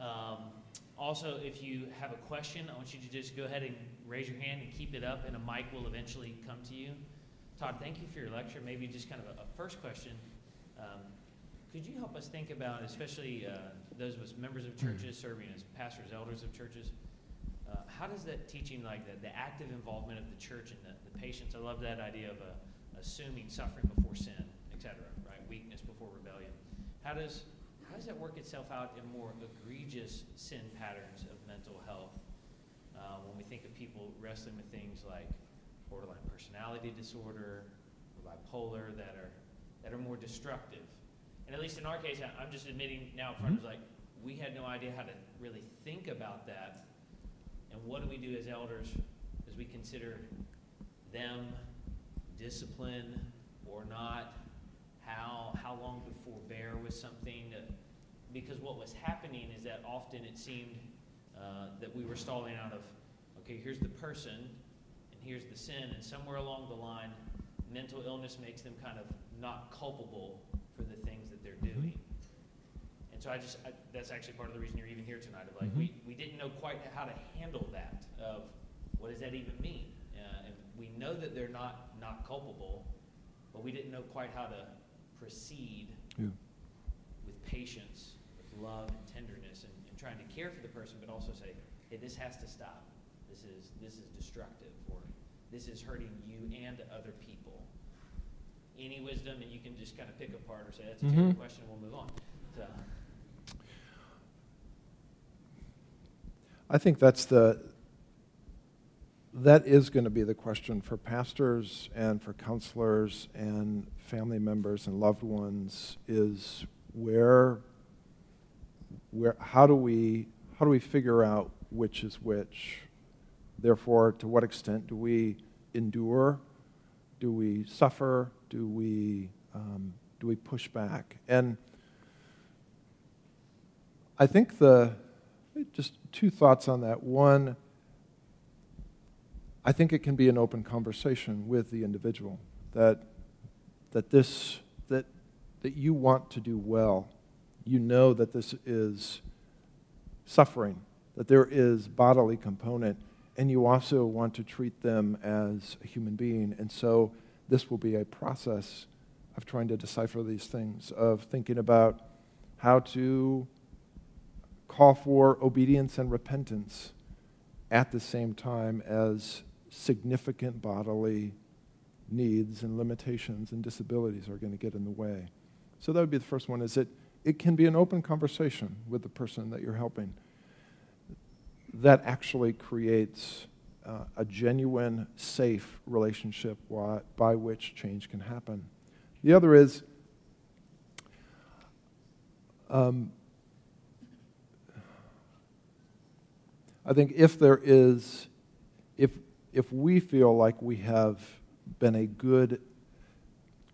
Um, also, if you have a question, I want you to just go ahead and raise your hand and keep it up, and a mic will eventually come to you. Todd, thank you for your lecture. Maybe just kind of a, a first question. Um, could you help us think about, especially uh, those of us members of churches, serving as pastors, elders of churches, how does that teaching, like the, the active involvement of the church and the, the patience, I love that idea of uh, assuming suffering before sin, etc., right? Weakness before rebellion. How does how does that work itself out in more egregious sin patterns of mental health? Uh, when we think of people wrestling with things like borderline personality disorder or bipolar that are that are more destructive. And at least in our case, I'm just admitting now in front mm-hmm. of like we had no idea how to really think about that. And what do we do as elders as we consider them discipline or not? How how long to forbear with something? because what was happening is that often it seemed uh, that we were stalling out of, okay, here's the person and here's the sin, and somewhere along the line, mental illness makes them kind of not culpable for the things that they're mm-hmm. doing. So I just, I, that's actually part of the reason you're even here tonight. Of like, mm-hmm. we, we didn't know quite how to handle that, of what does that even mean? Uh, and we know that they're not, not culpable, but we didn't know quite how to proceed yeah. with patience with love and tenderness and, and trying to care for the person, but also say, hey, this has to stop. This is this is destructive, or this is hurting you and other people. Any wisdom, and you can just kind of pick apart or say that's a mm-hmm. question, and we'll move on. So. I think that's the that is going to be the question for pastors and for counselors and family members and loved ones is where where, how, do we, how do we figure out which is which? Therefore, to what extent do we endure? Do we suffer? Do we, um, do we push back? And I think the, just two thoughts on that. One, I think it can be an open conversation with the individual that, that this, that, that you want to do well you know that this is suffering, that there is bodily component, and you also want to treat them as a human being. And so this will be a process of trying to decipher these things, of thinking about how to call for obedience and repentance at the same time as significant bodily needs and limitations and disabilities are going to get in the way. So that would be the first one is that it can be an open conversation with the person that you're helping. That actually creates uh, a genuine, safe relationship by which change can happen. The other is um, I think if there is, if, if we feel like we have been a good,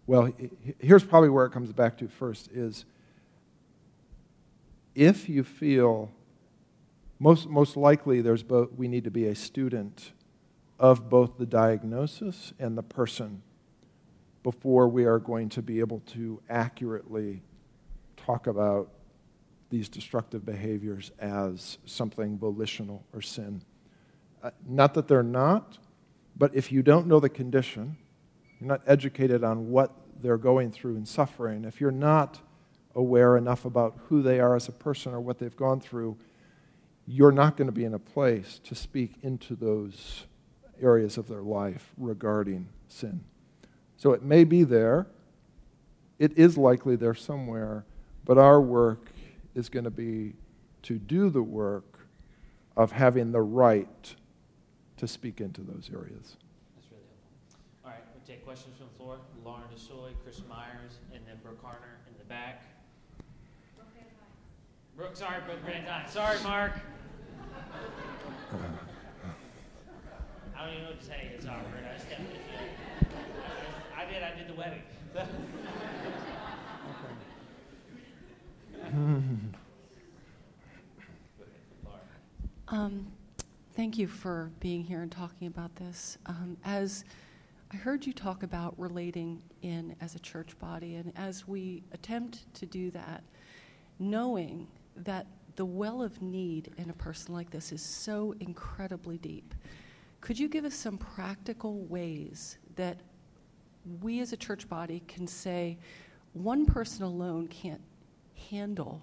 well, here's probably where it comes back to first is if you feel, most, most likely there's both, we need to be a student of both the diagnosis and the person before we are going to be able to accurately talk about these destructive behaviors as something volitional or sin. Uh, not that they're not, but if you don't know the condition, you're not educated on what they're going through and suffering, if you're not aware enough about who they are as a person or what they've gone through, you're not going to be in a place to speak into those areas of their life regarding sin. So it may be there, it is likely there somewhere, but our work is going to be to do the work of having the right to speak into those areas. That's really helpful. All right, we'll take questions from the floor. Lauren DeSoy, Chris Myers, and then Brooke Harner in the back. Brooke, sorry, Brooke Van. Sorry, Mark. I don't even know what to say. It's awkward. I, I, I did. I did the wedding. um, thank you for being here and talking about this. Um, as I heard you talk about relating in as a church body, and as we attempt to do that, knowing that the well of need in a person like this is so incredibly deep, could you give us some practical ways that we as a church body can say one person alone can't handle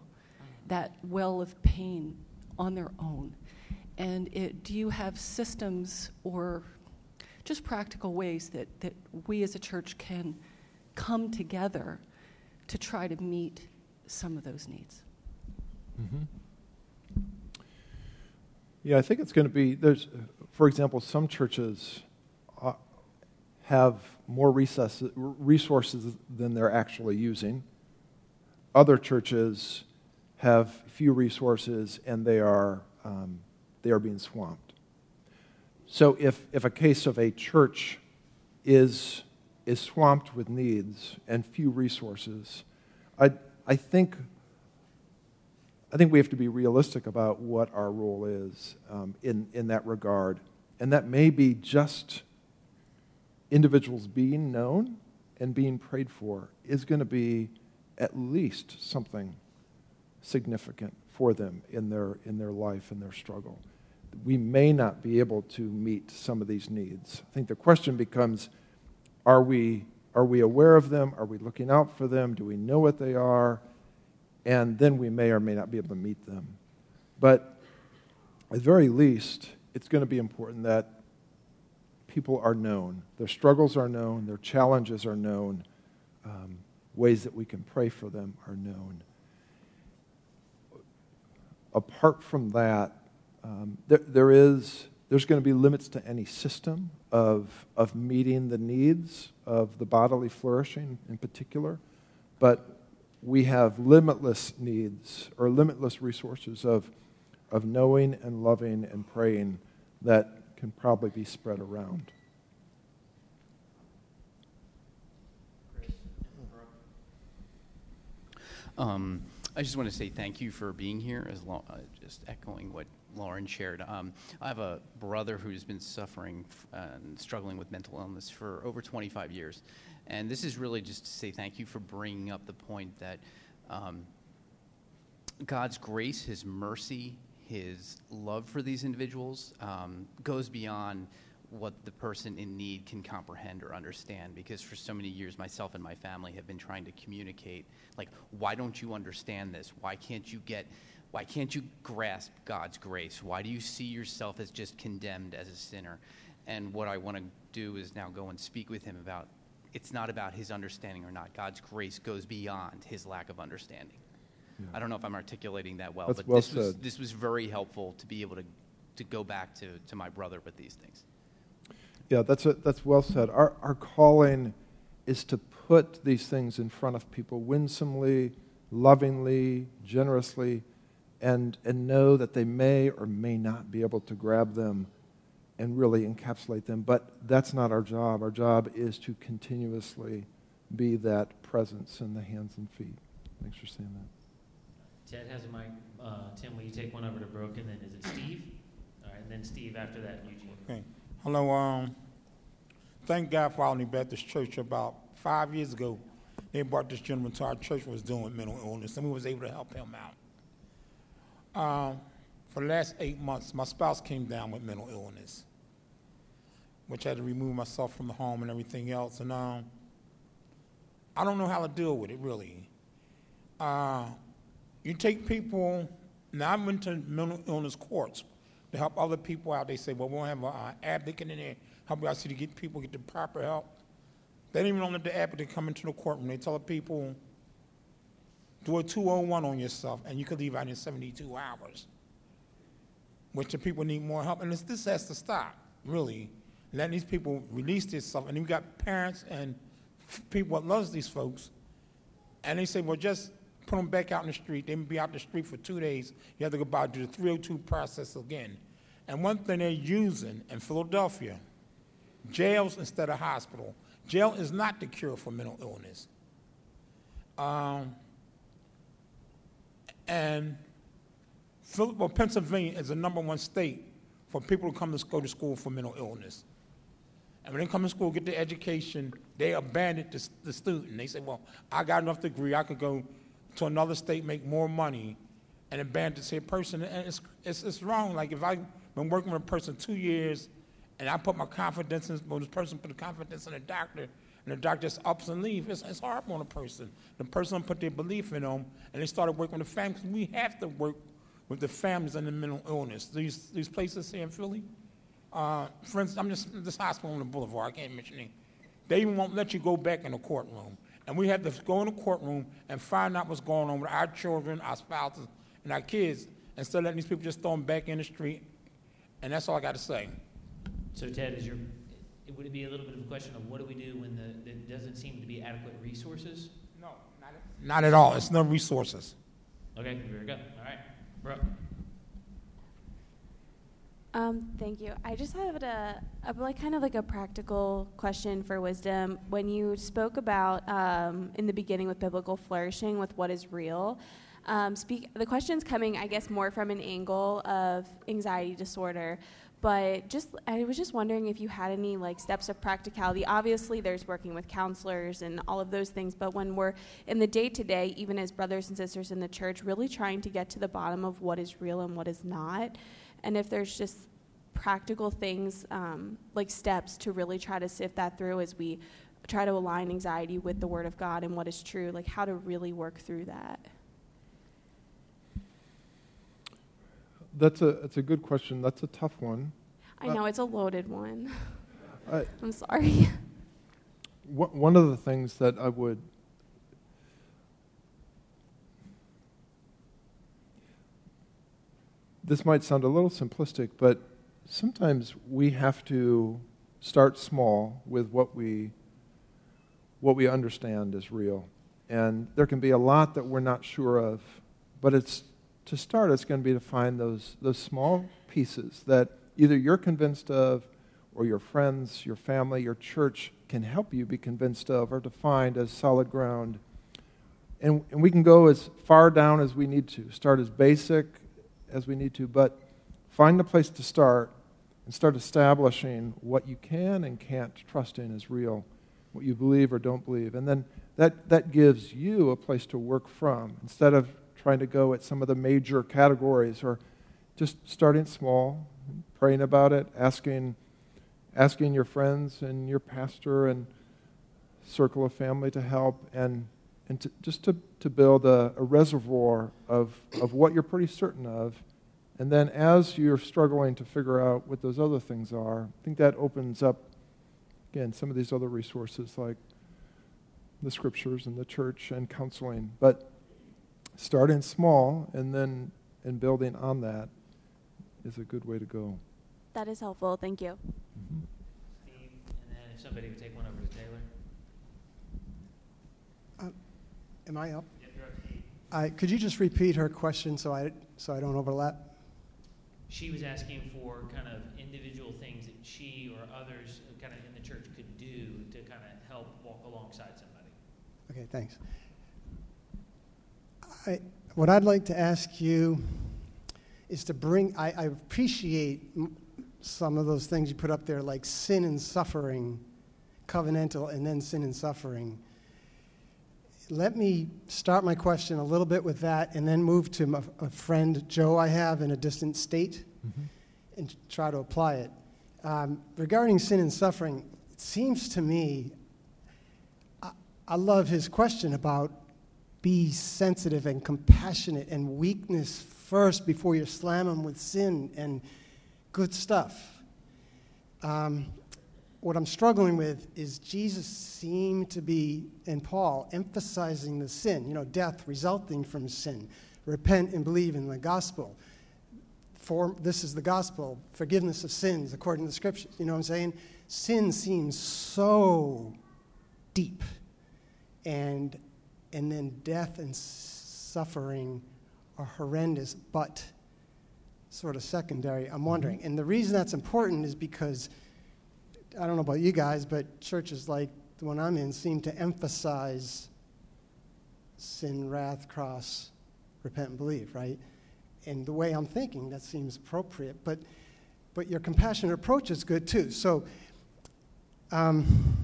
that well of pain on their own? And it, do you have systems or just practical ways that, that we as a church can come together to try to meet some of those needs? Mm-hmm. Yeah, I think it's going to be there's, for example, some churches uh, have more resources than they're actually using. Other churches have few resources and they are, um, they are being swamped. So if, if a case of a church is, is swamped with needs and few resources, I, I, think, I think we have to be realistic about what our role is um, in, in that regard. And that may be just individuals being known and being prayed for is going to be at least something significant for them in their, in their life and their struggle. We may not be able to meet some of these needs. I think the question becomes are we, are we aware of them? Are we looking out for them? Do we know what they are? And then we may or may not be able to meet them. But at the very least, it's going to be important that people are known, their struggles are known, their challenges are known, um, ways that we can pray for them are known. Apart from that, um, there, there is there's going to be limits to any system of, of meeting the needs of the bodily flourishing in particular, but we have limitless needs or limitless resources of, of knowing and loving and praying that can probably be spread around. Um, I just want to say thank you for being here, as lo- uh, just echoing what Lauren shared. Um, I have a brother who's been suffering and struggling with mental illness for over 25 years. And this is really just to say thank you for bringing up the point that um, God's grace, His mercy, his love for these individuals um, goes beyond what the person in need can comprehend or understand because for so many years myself and my family have been trying to communicate like why don't you understand this why can't you get why can't you grasp God's grace? Why do you see yourself as just condemned as a sinner? And what I want to do is now go and speak with him about it's not about his understanding or not. God's grace goes beyond his lack of understanding. Yeah. I don't know if I'm articulating that well, That's but well this, said. was, this was very helpful to be able to, to go back to, to my brother with these things. Yeah, that's, a, that's well said. Our, our calling is to put these things in front of people winsomely, lovingly, generously, and, and know that they may or may not be able to grab them and really encapsulate them. But that's not our job. Our job is to continuously be that presence in the hands and feet. Thanks for saying that. Ted has a mic. Uh, Tim, will you take one over to Brooke, and Then is it Steve? All right, and then Steve after that, Eugene. Okay. Hello. Um, thank God for Albany Baptist Church. About five years ago, they brought this gentleman to our church was doing mental illness, and we was able to help him out. Um, for the last eight months, my spouse came down with mental illness which I had to remove myself from the home and everything else. And um, I don't know how to deal with it really. Uh, you take people. Now I went to mental illness courts to help other people out. They say, "Well, we'll have an advocate in there help out to get people get the proper help." They don't even let the advocate come into the courtroom. They tell the people, "Do a 201 on yourself, and you could leave out in 72 hours." Which the people need more help, and this, this has to stop. Really, letting these people release this stuff. And you got parents and people that loves these folks, and they say, well, just put them back out in the street. They may be out in the street for two days. You have to go back to the 302 process again. And one thing they're using in Philadelphia, jails instead of hospital. Jail is not the cure for mental illness. Um, and well, Pennsylvania is the number one state for people to come to go to school for mental illness. And when they come to school, get their education, they abandon the, the student. They say, well, I got enough degree, I could go to another state, make more money, and abandon the person. And it's, it's, it's wrong. Like if I've been working with a person two years, and I put my confidence in, well, this person put the confidence in the doctor, and the doctor just ups and leaves, it's, it's hard on a person. The person put their belief in them, and they started working with the families. We have to work with the families and the mental illness. These, these places here in Philly, uh, for instance, I'm just this hospital on the boulevard. I can't mention it. They even won't let you go back in the courtroom, and we have to go in the courtroom and find out what's going on with our children, our spouses, and our kids, instead of letting these people just throw them back in the street. And that's all I got to say. So, Ted, is your it, would it be a little bit of a question of what do we do when the, there doesn't seem to be adequate resources? No, not at, not at all. It's no resources. Okay, here we go. All right, Brooke. Um, thank you. I just have a, a, like kind of like a practical question for wisdom. When you spoke about um, in the beginning with biblical flourishing with what is real, um, speak the question's coming, I guess, more from an angle of anxiety disorder. But just I was just wondering if you had any like steps of practicality. Obviously, there's working with counselors and all of those things. But when we're in the day to day, even as brothers and sisters in the church, really trying to get to the bottom of what is real and what is not and if there's just practical things um, like steps to really try to sift that through as we try to align anxiety with the word of god and what is true like how to really work through that That's a, that's a good question. That's a tough one. i know it's a loaded one I, i'm sorry One of the things that I would this might sound a little simplistic, but sometimes we have to start small with what we what we understand is real. And there can be a lot that we're not sure of, but it's to start it's going to be to find those those small pieces that either you're convinced of or your friends, your family, your church can help you be convinced of or to find as solid ground. And, and we can go as far down as we need to, start as basic as we need to, but find a place to start and start establishing what you can and can't trust in as real, what you believe or don't believe. And then that, that gives you a place to work from instead of trying to go at some of the major categories or just starting small, praying about it, asking, asking your friends and your pastor and circle of family to help, and, and to, just to, to build a, a reservoir of, of what you're pretty certain of. And then as you're struggling to figure out what those other things are, I think that opens up, again, some of these other resources like the scriptures and the church and counseling. But starting small and then and building on that is a good way to go. That is helpful. Thank you. Mm-hmm. Steve, and then if somebody would take one over to Taylor. Am I up? Yep, you're up, Steve. I, could you just repeat her question so I, so I don't overlap? She was asking for kind of individual things that she or others kind of in the church could do to kind of help walk alongside somebody. Okay, thanks. I, what I'd like to ask you is to bring, I, I appreciate some of those things you put up there, like sin and suffering, covenantal, and then sin and suffering. Let me start my question a little bit with that and then move to my, a friend Joe I have in a distant state and try to apply it. Um, regarding sin and suffering, it seems to me, I, I love his question about be sensitive and compassionate and weakness first before you slam them with sin and good stuff. Um, what I'm struggling with is Jesus seemed to be, and Paul, emphasizing the sin, you know, death resulting from sin. Repent and believe in the gospel. For, this is the gospel, forgiveness of sins according to the scriptures. You know what I'm saying? Sin seems so deep. And, and then death and suffering are horrendous, but sort of secondary. I'm mm-hmm. wondering. And the reason that's important is because I don't know about you guys, but churches like the one I'm in seem to emphasize sin, wrath, cross, repent, and believe, right? And the way I'm thinking, that seems appropriate. But, but your compassionate approach is good too. So um,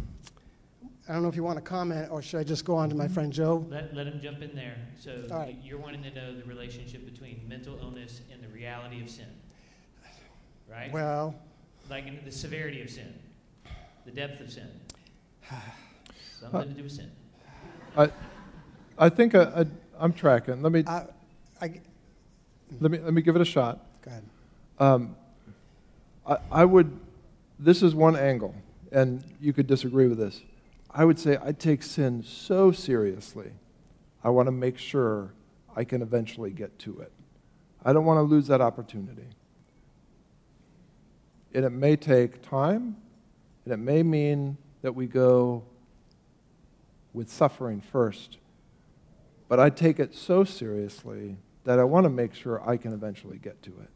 I don't know if you want to comment, or should I just go on to my friend Joe? Let, let him jump in there. So right. you're wanting to know the relationship between mental illness and the reality of sin, right? Well, like in the severity of sin, the depth of sin, something to do with sin. I, I think I, I, I'm tracking. Let me, I, I, let, me, let me give it a shot. go ahead. Um, I, I would, this is one angle, and you could disagree with this. I would say I take sin so seriously, I want to make sure I can eventually get to it. I don't want to lose that opportunity. And it may take time, and it may mean that we go with suffering first. But I take it so seriously that I want to make sure I can eventually get to it.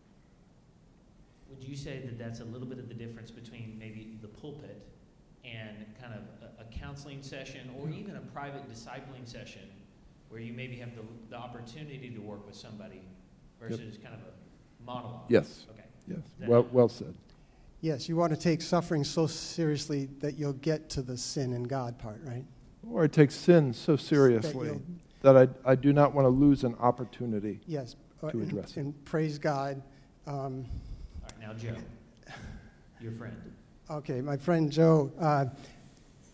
Would you say that that's a little bit of the difference between maybe the pulpit and kind of a, a counseling session or even a private discipling session where you maybe have the, the opportunity to work with somebody versus kind of a monologue? Yes. Okay. Yes. Well, well said. Yes, you want to take suffering so seriously that you'll get to the sin in God part, right? Or I take sin so seriously you'll- that I, I do not want to lose an opportunity. Yes. uh, To and- address it. And praise God. Um, All right, now, Joe, your friend. Okay, my friend Joe. Uh,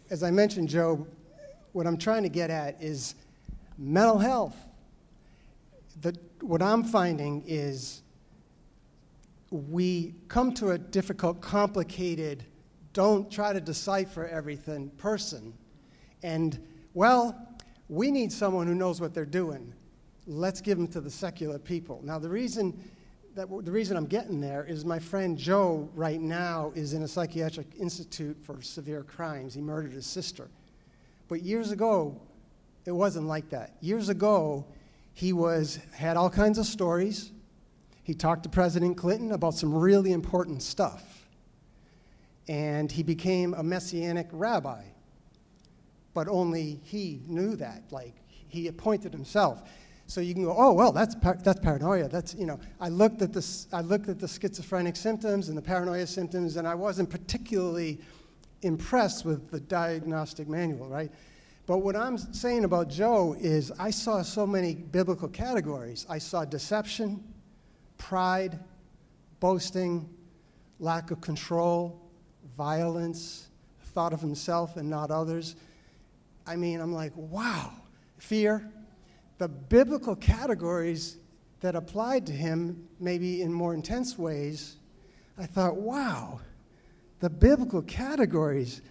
as I mentioned, Joe, what I'm trying to get at is mental health. The, what I'm finding is we come to a difficult, complicated, don't try to decipher everything person. And, well, we need someone who knows what they're doing. Let's give them to the secular people. Now, the reason that the reason I'm getting there is my friend Joe right now is in a psychiatric institute for severe crimes. He murdered his sister. But years ago, it wasn't like that. Years ago, he was had all kinds of stories. He talked to President Clinton about some really important stuff. And he became a messianic rabbi. But only he knew that. Like he appointed himself. So you can go, oh well, that's par- that's paranoia. That's you know. I looked at this. I looked at the schizophrenic symptoms and the paranoia symptoms, and I wasn't particularly impressed with the diagnostic manual, right? But what I'm saying about Joe is, I saw so many biblical categories. I saw deception, pride, boasting, lack of control, violence, thought of himself and not others. I mean, I'm like, wow. fear. The biblical categories that applied to him, maybe in more intense ways, I thought, wow, the biblical categories.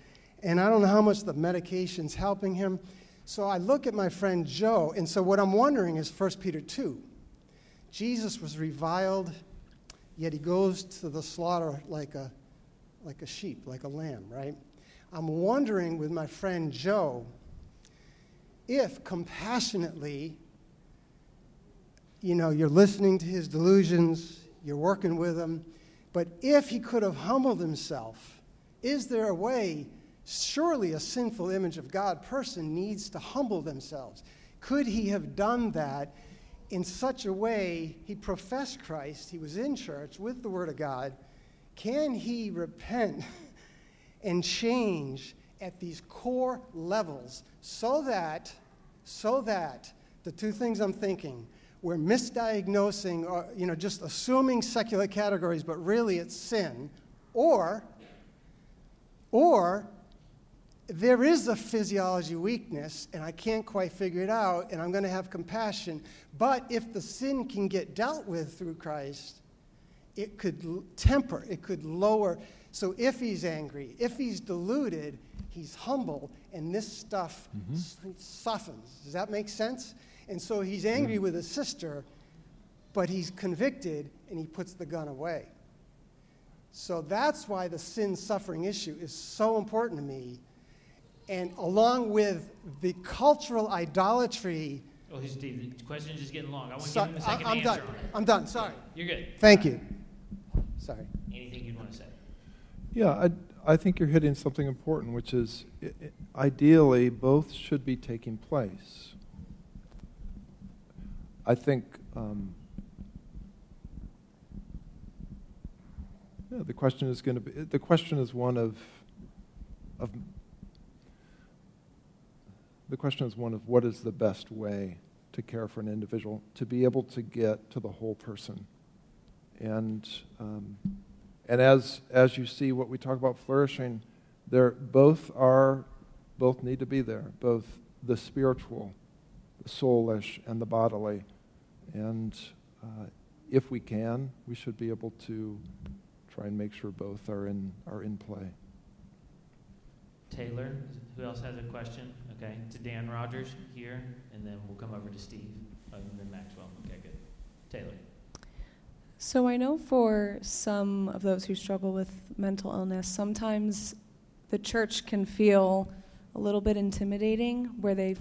And I don't know how much the medication's helping him. So I look at my friend Joe, and so what I'm wondering is 1 Peter 2. Jesus was reviled, yet he goes to the slaughter like a, like a sheep, like a lamb, right? I'm wondering with my friend Joe if compassionately, you know, you're listening to his delusions, you're working with him, but if he could have humbled himself, is there a way surely a sinful image of God person needs to humble themselves. Could he have done that in such a way? He professed Christ, he was in church with the Word of God. Can he repent and change at these core levels so that, so that the two things I'm thinking, we're misdiagnosing or you know just assuming secular categories, but really it's sin, or or there is a physiology weakness, and I can't quite figure it out, and I'm going to have compassion. But if the sin can get dealt with through Christ, it could temper, it could lower. So if he's angry, if he's deluded, he's humble, and this stuff mm-hmm. softens. Does that make sense? And so he's angry mm-hmm. with his sister, but he's convicted, and he puts the gun away. So that's why the sin suffering issue is so important to me and along with the cultural idolatry. Oh, Steve, the question is just getting long. I want to so, give him a second I'm answer. Done. I'm done. Sorry. You're good. Thank you. Sorry. Anything you'd want to say? Yeah, I, I think you're hitting something important, which is it, it, ideally both should be taking place. I think um, yeah, the question is going to be the question is one of of the question is one of what is the best way to care for an individual to be able to get to the whole person. And, um, and as, as you see what we talk about flourishing, there both are both need to be there, both the spiritual, the soulish, and the bodily. And uh, if we can, we should be able to try and make sure both are in, are in play. Taylor, who else has a question? Okay, to Dan Rogers here, and then we'll come over to Steve, and then Maxwell. Okay, good. Taylor. So I know for some of those who struggle with mental illness, sometimes the church can feel a little bit intimidating, where they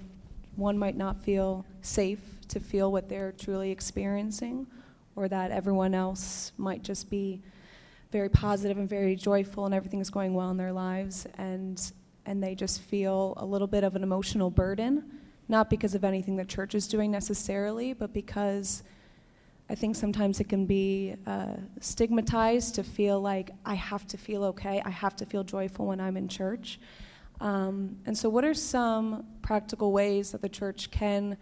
one might not feel safe to feel what they're truly experiencing, or that everyone else might just be very positive and very joyful and everything's going well in their lives and and they just feel a little bit of an emotional burden, not because of anything the church is doing necessarily, but because I think sometimes it can be uh, stigmatized to feel like I have to feel okay, I have to feel joyful when I'm in church. Um, and so, what are some practical ways that the church can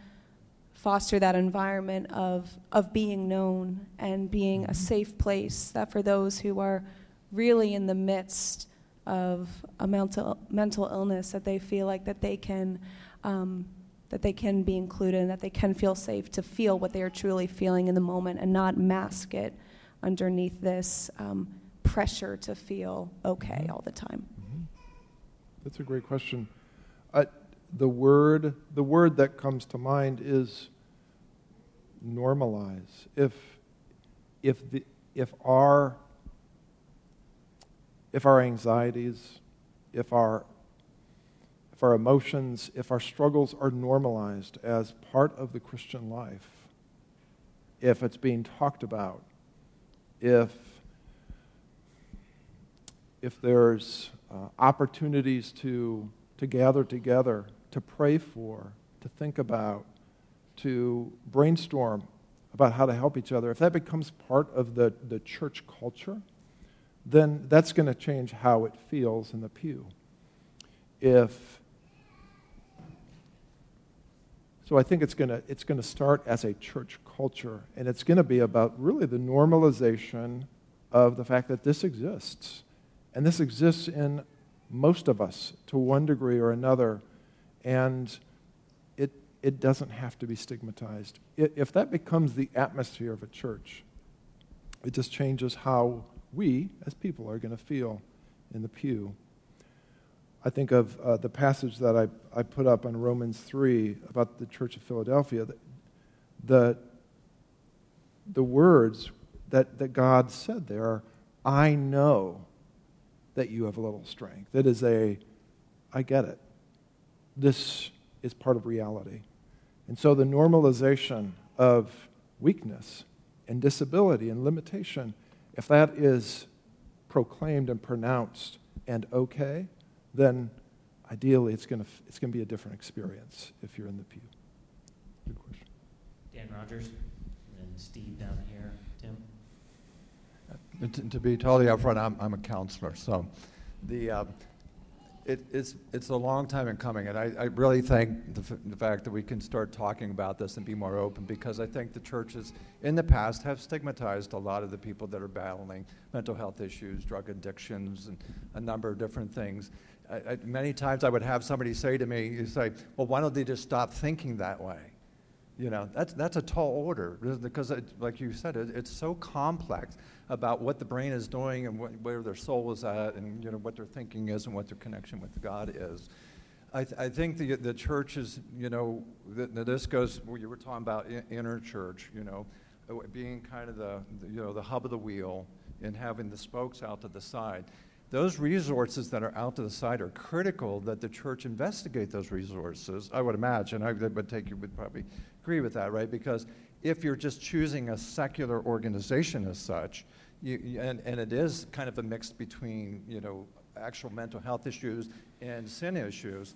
foster that environment of, of being known and being a mm-hmm. safe place that for those who are really in the midst of a mental mental illness that they feel like that they can um, that they can be included and that they can feel safe to feel what they are truly feeling in the moment and not mask it underneath this um, pressure to feel okay mm-hmm. all the time. Mm-hmm. That's a great question. Uh, the word the word that comes to mind is normalize. If if the if our if our anxieties, if our, if our emotions, if our struggles are normalized as part of the Christian life, if it's being talked about, if, if there's uh, opportunities to, to gather together, to pray for, to think about, to brainstorm about how to help each other, if that becomes part of the, the church culture, then that's going to change how it feels in the pew. If so I think it's going to it's going to start as a church culture and it's going to be about really the normalization of the fact that this exists. And this exists in most of us to one degree or another and it doesn't have to be stigmatized. If that becomes the atmosphere of a church, it just changes how we, as people, are going to feel in the pew. I think of uh, the passage that I, I put up on Romans 3 about the Church of Philadelphia. The, the, the words that, that God said there are, I know that you have a little strength. It is a, I get it. This is part of reality. And so the normalization of weakness and disability and limitation, if that is proclaimed and pronounced and okay, then ideally it's going to it's going to be a different experience if you're in the pew. Good question. Dan Rogers, and then Steve down here. Tim. Uh, to, to be totally upfront, I'm, I'm a counselor, so the. Uh, it, it's, it's a long time in coming, and I, I really thank the, f- the fact that we can start talking about this and be more open because I think the churches in the past have stigmatized a lot of the people that are battling mental health issues, drug addictions, and a number of different things. I, I, many times I would have somebody say to me, you say, well, why don't they just stop thinking that way? You know, that's, that's a tall order because, it, like you said, it, it's so complex about what the brain is doing and what, where their soul is at and you know, what their thinking is and what their connection with God is. I, th- I think the, the church is, you know, the, the, this goes, well, you were talking about in, inner church, you know, uh, being kind of the, the, you know, the hub of the wheel and having the spokes out to the side. Those resources that are out to the side are critical that the church investigate those resources. I would imagine. I would take you would probably agree with that, right? Because if you're just choosing a secular organization as such, you, and, and it is kind of a mix between, you know, actual mental health issues and sin issues,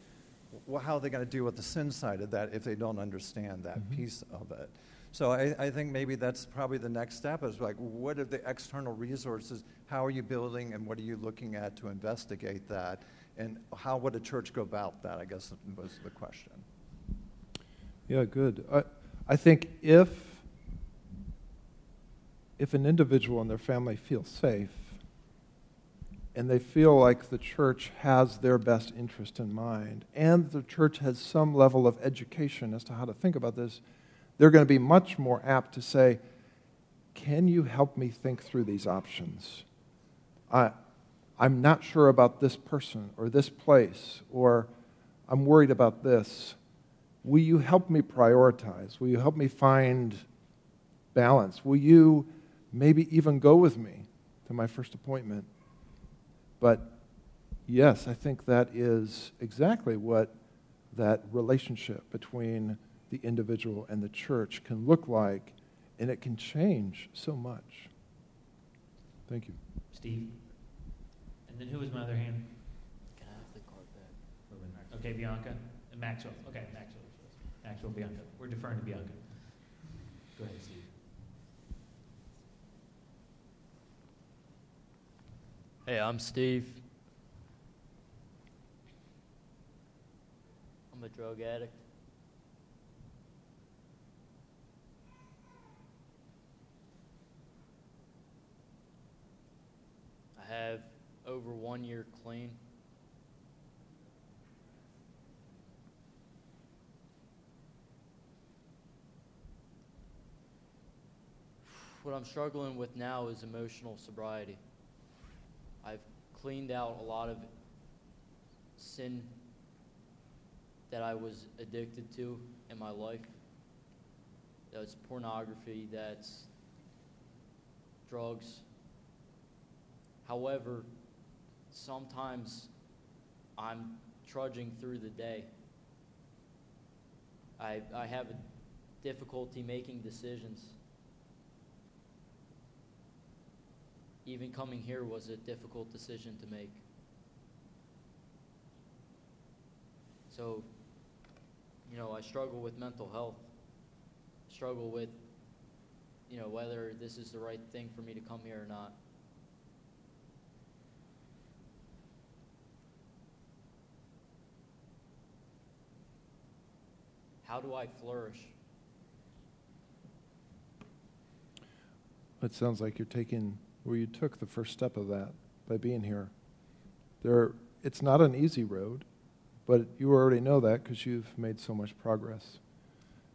well, how are they going to deal with the sin side of that if they don't understand that mm-hmm. piece of it? So I, I, think maybe that's probably the next step is like, what are the external resources? How are you building and what are you looking at to investigate that? And how would a church go about that, I guess was the question. Yeah, good. I, I think if if an individual and their family feel safe and they feel like the church has their best interest in mind and the church has some level of education as to how to think about this, they're going to be much more apt to say, Can you help me think through these options? I, I'm not sure about this person or this place, or I'm worried about this. Will you help me prioritize? Will you help me find balance? Will you maybe even go with me to my first appointment. But yes, I think that is exactly what that relationship between the individual and the church can look like, and it can change so much. Thank you. Steve? And then who was my other hand? Can I have the card back? Okay, Bianca. And Maxwell. Okay, Maxwell. Maxwell, Bianca. We're deferring to Bianca. Go ahead, Steve. Hey, I'm Steve. I'm a drug addict. Have over one year clean. What I'm struggling with now is emotional sobriety. I've cleaned out a lot of sin that I was addicted to in my life. That's pornography, that's drugs. However, sometimes I'm trudging through the day. I, I have a difficulty making decisions. even coming here was a difficult decision to make. So, you know, I struggle with mental health, struggle with, you know, whether this is the right thing for me to come here or not. How do I flourish? It sounds like you're taking where you took the first step of that by being here. There, it's not an easy road, but you already know that because you've made so much progress.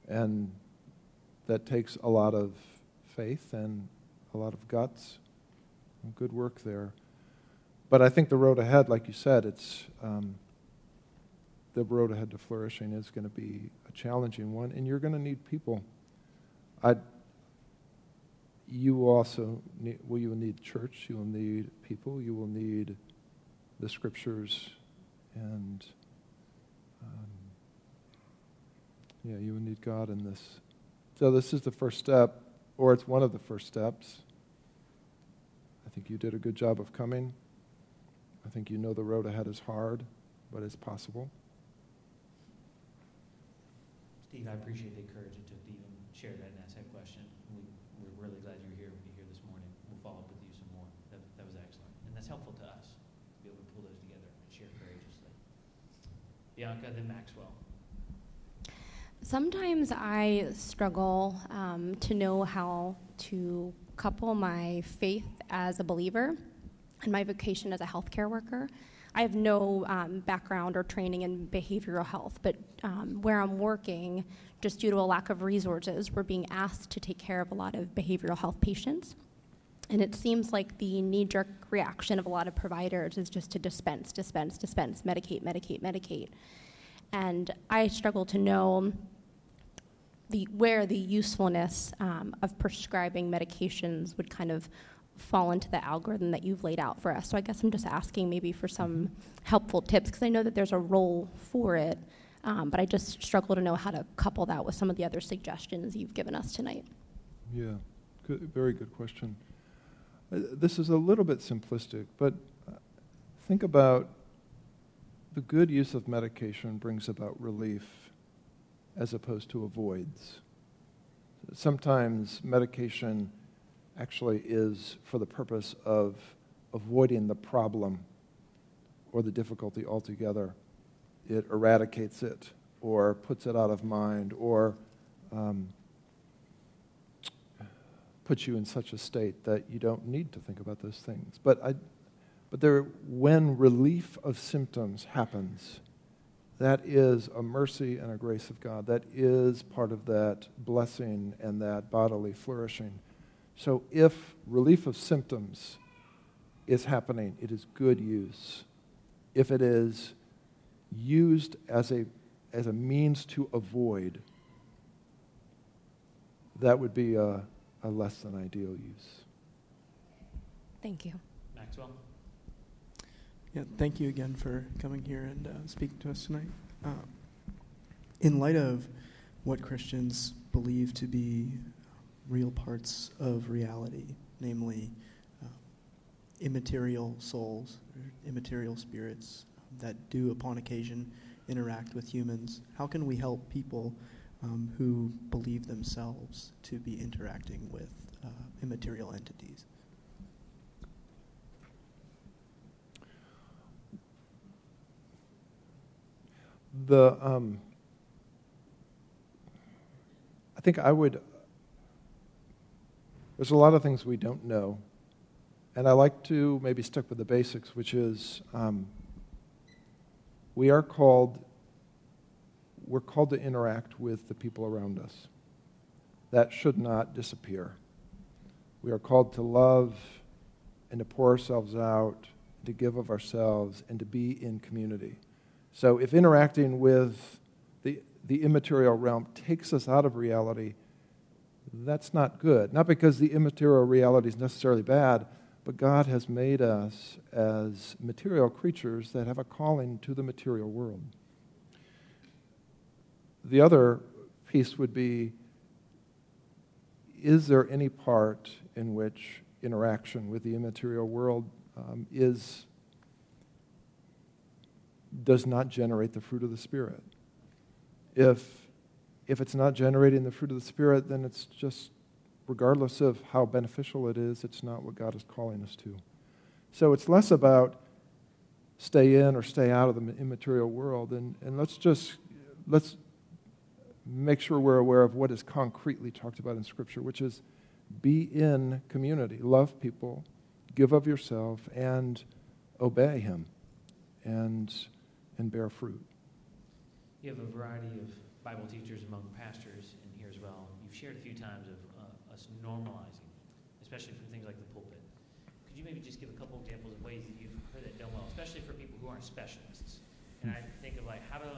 And that takes a lot of faith and a lot of guts. Good work there. But I think the road ahead, like you said, it's um, the road ahead to flourishing is going to be a challenging one, and you're going to need people. I, you also need, well, you will need church, you will need people, you will need the scriptures, and um, yeah, you will need God in this. So this is the first step, or it's one of the first steps. I think you did a good job of coming. I think you know the road ahead is hard, but it's possible. Steve, I appreciate the courage it took to even share that and ask that question. We, we're really glad you're here, You're here this morning. We'll follow up with you some more. That, that was excellent. And that's helpful to us to be able to pull those together and share courageously. Bianca, then Maxwell. Sometimes I struggle um, to know how to couple my faith as a believer and my vocation as a healthcare worker. I have no um, background or training in behavioral health, but um, where I'm working, just due to a lack of resources, we're being asked to take care of a lot of behavioral health patients. And it seems like the knee jerk reaction of a lot of providers is just to dispense, dispense, dispense, medicate, medicate, medicate. And I struggle to know the, where the usefulness um, of prescribing medications would kind of fall into the algorithm that you've laid out for us. So I guess I'm just asking maybe for some helpful tips because I know that there's a role for it, um, but I just struggle to know how to couple that with some of the other suggestions you've given us tonight. Yeah, good, very good question. Uh, this is a little bit simplistic, but uh, think about the good use of medication brings about relief as opposed to avoids. Sometimes medication actually is for the purpose of avoiding the problem or the difficulty altogether. It eradicates it or puts it out of mind or um, puts you in such a state that you don't need to think about those things. But, I, but there, when relief of symptoms happens, that is a mercy and a grace of God. That is part of that blessing and that bodily flourishing. So if relief of symptoms is happening, it is good use. If it is used as a, as a means to avoid, that would be a, a less than ideal use. Thank you. Maxwell? Yeah, thank you again for coming here and uh, speaking to us tonight. Uh, in light of what Christians believe to be real parts of reality, namely uh, immaterial souls, immaterial spirits that do, upon occasion, interact with humans. How can we help people um, who believe themselves to be interacting with uh, immaterial entities? The um, I think I would there's a lot of things we don't know. And I like to maybe stick with the basics, which is um, we are called, we're called to interact with the people around us. That should not disappear. We are called to love and to pour ourselves out, to give of ourselves, and to be in community. So if interacting with the, the immaterial realm takes us out of reality, that's not good. Not because the immaterial reality is necessarily bad, but God has made us as material creatures that have a calling to the material world. The other piece would be is there any part in which interaction with the immaterial world um, is does not generate the fruit of the spirit if if it's not generating the fruit of the Spirit, then it's just, regardless of how beneficial it is, it's not what God is calling us to. So it's less about stay in or stay out of the immaterial world, and, and let's just let's make sure we're aware of what is concretely talked about in Scripture, which is be in community, love people, give of yourself, and obey Him, and and bear fruit. You have a variety of Bible teachers, among pastors in here as well. You've shared a few times of uh, us normalizing, especially from things like the pulpit. Could you maybe just give a couple examples of ways that you've heard that done well, especially for people who aren't specialists? And I think of like, how do,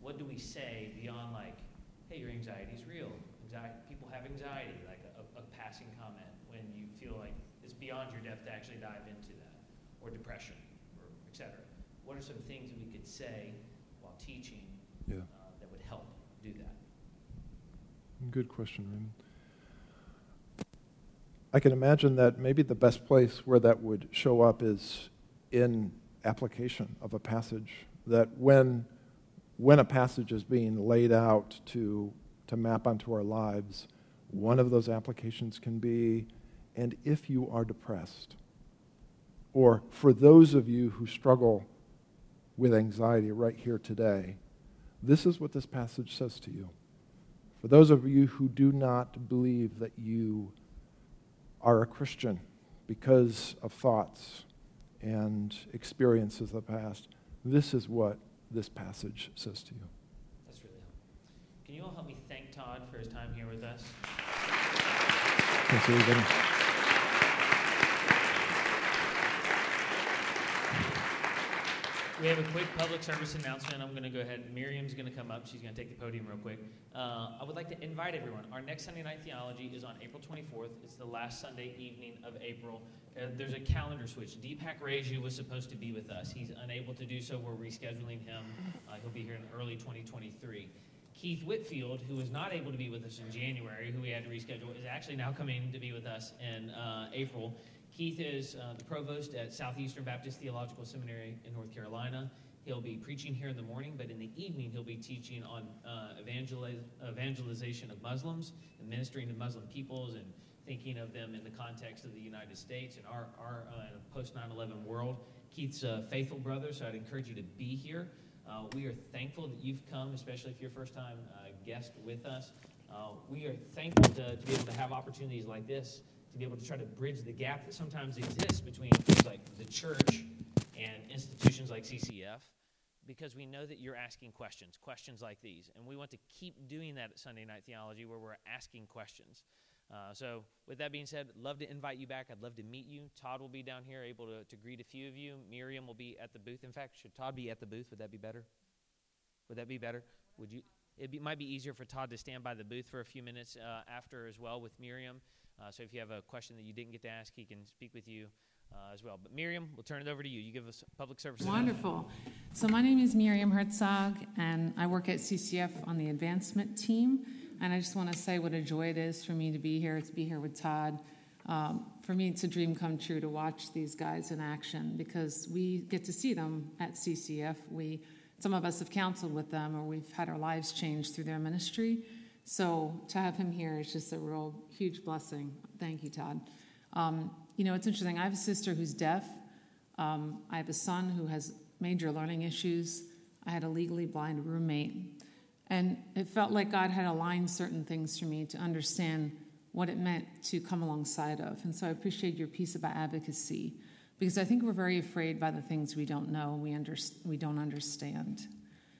what do we say beyond like, hey, your anxiety is real. Anxiety, people have anxiety, like a, a passing comment when you feel like it's beyond your depth to actually dive into that, or depression, or et cetera. What are some things that we could say while teaching yeah. uh, that would help do that? Good question, Raymond. I can imagine that maybe the best place where that would show up is in application of a passage. That when, when a passage is being laid out to, to map onto our lives, one of those applications can be, and if you are depressed, or for those of you who struggle with anxiety right here today, this is what this passage says to you. For those of you who do not believe that you are a Christian because of thoughts and experiences of the past, this is what this passage says to you. That's really helpful. Can you all help me thank Todd for his time here with us? Thanks, everybody. We have a quick public service announcement. I'm going to go ahead. Miriam's going to come up. She's going to take the podium real quick. Uh, I would like to invite everyone. Our next Sunday night theology is on April 24th. It's the last Sunday evening of April. Uh, there's a calendar switch. Deepak Reju was supposed to be with us. He's unable to do so. We're rescheduling him. Uh, he'll be here in early 2023. Keith Whitfield, who was not able to be with us in January, who we had to reschedule, is actually now coming to be with us in uh, April. Keith is uh, the provost at Southeastern Baptist Theological Seminary in North Carolina. He'll be preaching here in the morning, but in the evening, he'll be teaching on uh, evangeliz- evangelization of Muslims and ministering to Muslim peoples and thinking of them in the context of the United States and our, our uh, post 9 11 world. Keith's a faithful brother, so I'd encourage you to be here. Uh, we are thankful that you've come, especially if you're a first time uh, guest with us. Uh, we are thankful to, to be able to have opportunities like this to be able to try to bridge the gap that sometimes exists between things like the church and institutions like CCEF because we know that you're asking questions, questions like these. And we want to keep doing that at Sunday Night Theology where we're asking questions. Uh, so, with that being said, love to invite you back. I'd love to meet you. Todd will be down here, able to, to greet a few of you. Miriam will be at the booth. In fact, should Todd be at the booth? Would that be better? Would that be better? Would you? It be, might be easier for Todd to stand by the booth for a few minutes uh, after as well with Miriam. Uh, so if you have a question that you didn't get to ask, he can speak with you uh, as well. But Miriam, we'll turn it over to you. You give us public service. Wonderful. So my name is Miriam Herzog, and I work at CCEF on the advancement team. And I just want to say what a joy it is for me to be here, to be here with Todd. Um, for me, it's a dream come true to watch these guys in action because we get to see them at CCEF. We, some of us have counseled with them, or we've had our lives changed through their ministry. So to have him here is just a real huge blessing. Thank you, Todd. Um, you know, it's interesting. I have a sister who's deaf. Um, I have a son who has major learning issues. I had a legally blind roommate. And it felt like God had aligned certain things for me to understand what it meant to come alongside of. And so I appreciate your piece about advocacy because I think we're very afraid by the things we don't know, we, under, we don't understand.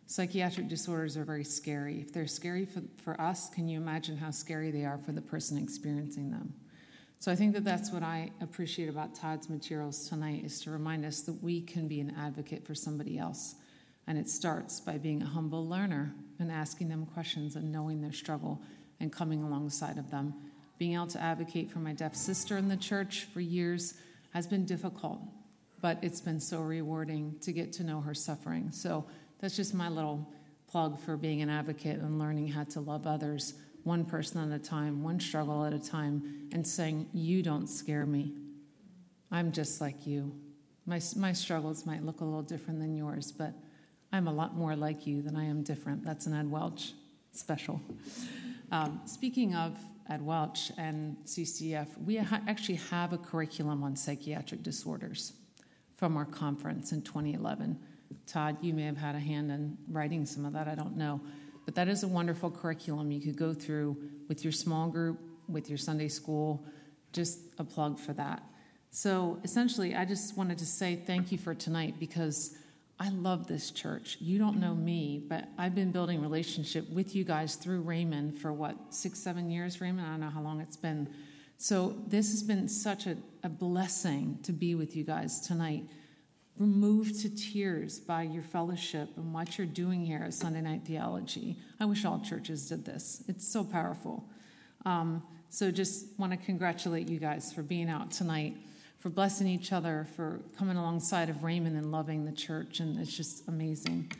Psychiatric disorders are very scary. If they're scary for, for us, can you imagine how scary they are for the person experiencing them? So I think that that's what I appreciate about Todd's materials tonight is to remind us that we can be an advocate for somebody else. And it starts by being a humble learner and asking them questions and knowing their struggle and coming alongside of them. Being able to advocate for my deaf sister in the church for years has been difficult, but it's been so rewarding to get to know her suffering. So that's just my little plug for being an advocate and learning how to love others one person at a time, one struggle at a time, and saying, You don't scare me. I'm just like you. My, my struggles might look a little different than yours, but I'm a lot more like you than I am different. That's an Ed Welch special. Um, speaking of Ed Welch and CCEF, we ha- actually have a curriculum on psychiatric disorders from our conference in 2011. Todd, you may have had a hand in writing some of that, I don't know. But that is a wonderful curriculum you could go through with your small group, with your Sunday school. Just a plug for that. So essentially, I just wanted to say thank you for tonight because I love this church. You don't know me, but I've been building relationship with you guys through Raymond for what, six, seven years, Raymond? I don't know how long it's been. So this has been such a, a blessing to be with you guys tonight. Removed to tears by your fellowship and what you're doing here at Sunday Night Theology. I wish all churches did this. It's so powerful. Um, so just want to congratulate you guys for being out tonight for blessing each other, for coming alongside of Raymond and loving the church, and it's just amazing.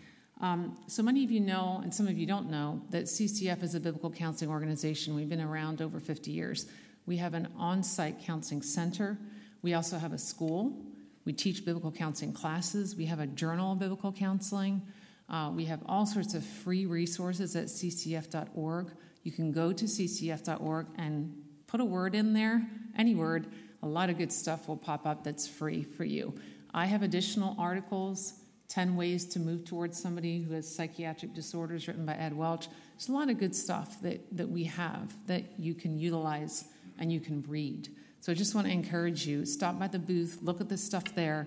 Um, so many of you know, and some of you don't know, that CCEF is a biblical counseling organization. We've been around over 50 years. We have an on site counseling center. We also have a school. We teach biblical counseling classes. We have a journal of biblical counseling. Uh, we have all sorts of free resources at ccef.org. You can go to ccef.org and put a word in there, any word, a lot of good stuff will pop up that's free for you. I have additional articles 10 ways to move towards somebody who has psychiatric disorders written by ed welch there's a lot of good stuff that, that we have that you can utilize and you can read so i just want to encourage you stop by the booth look at the stuff there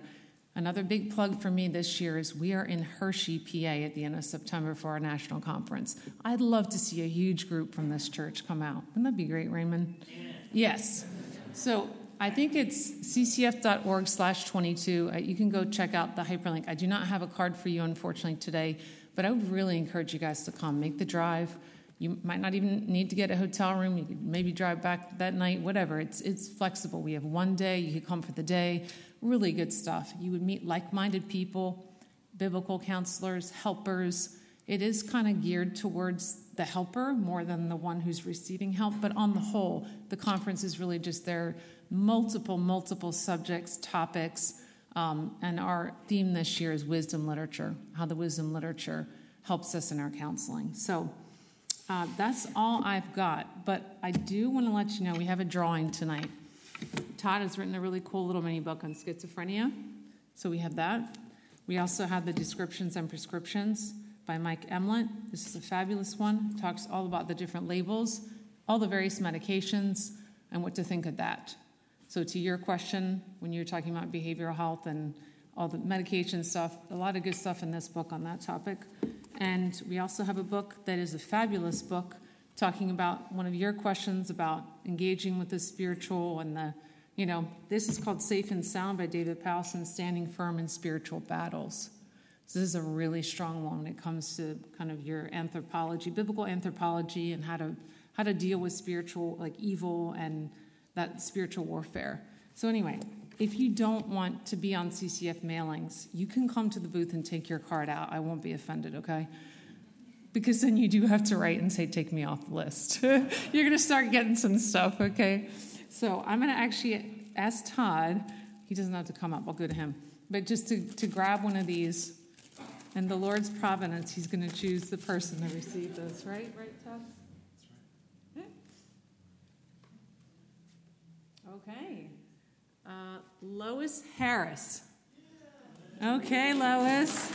another big plug for me this year is we are in hershey pa at the end of september for our national conference i'd love to see a huge group from this church come out wouldn't that be great raymond yes so I think it's ccef.org slash 22. Uh, you can go check out the hyperlink. I do not have a card for you, unfortunately, today, but I would really encourage you guys to come. Make the drive. You might not even need to get a hotel room. You could maybe drive back that night, whatever. It's, it's flexible. We have one day. You could come for the day. Really good stuff. You would meet like minded people, biblical counselors, helpers. It is kind of geared towards the helper more than the one who's receiving help, but on the whole, the conference is really just there multiple, multiple subjects, topics. Um, and our theme this year is wisdom literature, how the wisdom literature helps us in our counseling. So uh, that's all I've got. But I do want to let you know we have a drawing tonight. Todd has written a really cool little mini book on schizophrenia. So we have that. We also have the descriptions and prescriptions by Mike Emlet. This is a fabulous one. It talks all about the different labels, all the various medications, and what to think of that. So, to your question, when you're talking about behavioral health and all the medication stuff, a lot of good stuff in this book on that topic. And we also have a book that is a fabulous book talking about one of your questions about engaging with the spiritual and the, you know, this is called Safe and Sound by David Powlison, Standing Firm in Spiritual Battles. So this is a really strong one when it comes to kind of your anthropology, biblical anthropology, and how to how to deal with spiritual like evil and that spiritual warfare. So, anyway, if you don't want to be on CCEF mailings, you can come to the booth and take your card out. I won't be offended, okay? Because then you do have to write and say, take me off the list. You're going to start getting some stuff, okay? So, I'm going to actually ask Todd, he doesn't have to come up, I'll go to him, but just to, to grab one of these. And the Lord's providence, he's going to choose the person to receive this, right? Right, Todd? Okay. Uh, Lois Harris. Okay, Lois.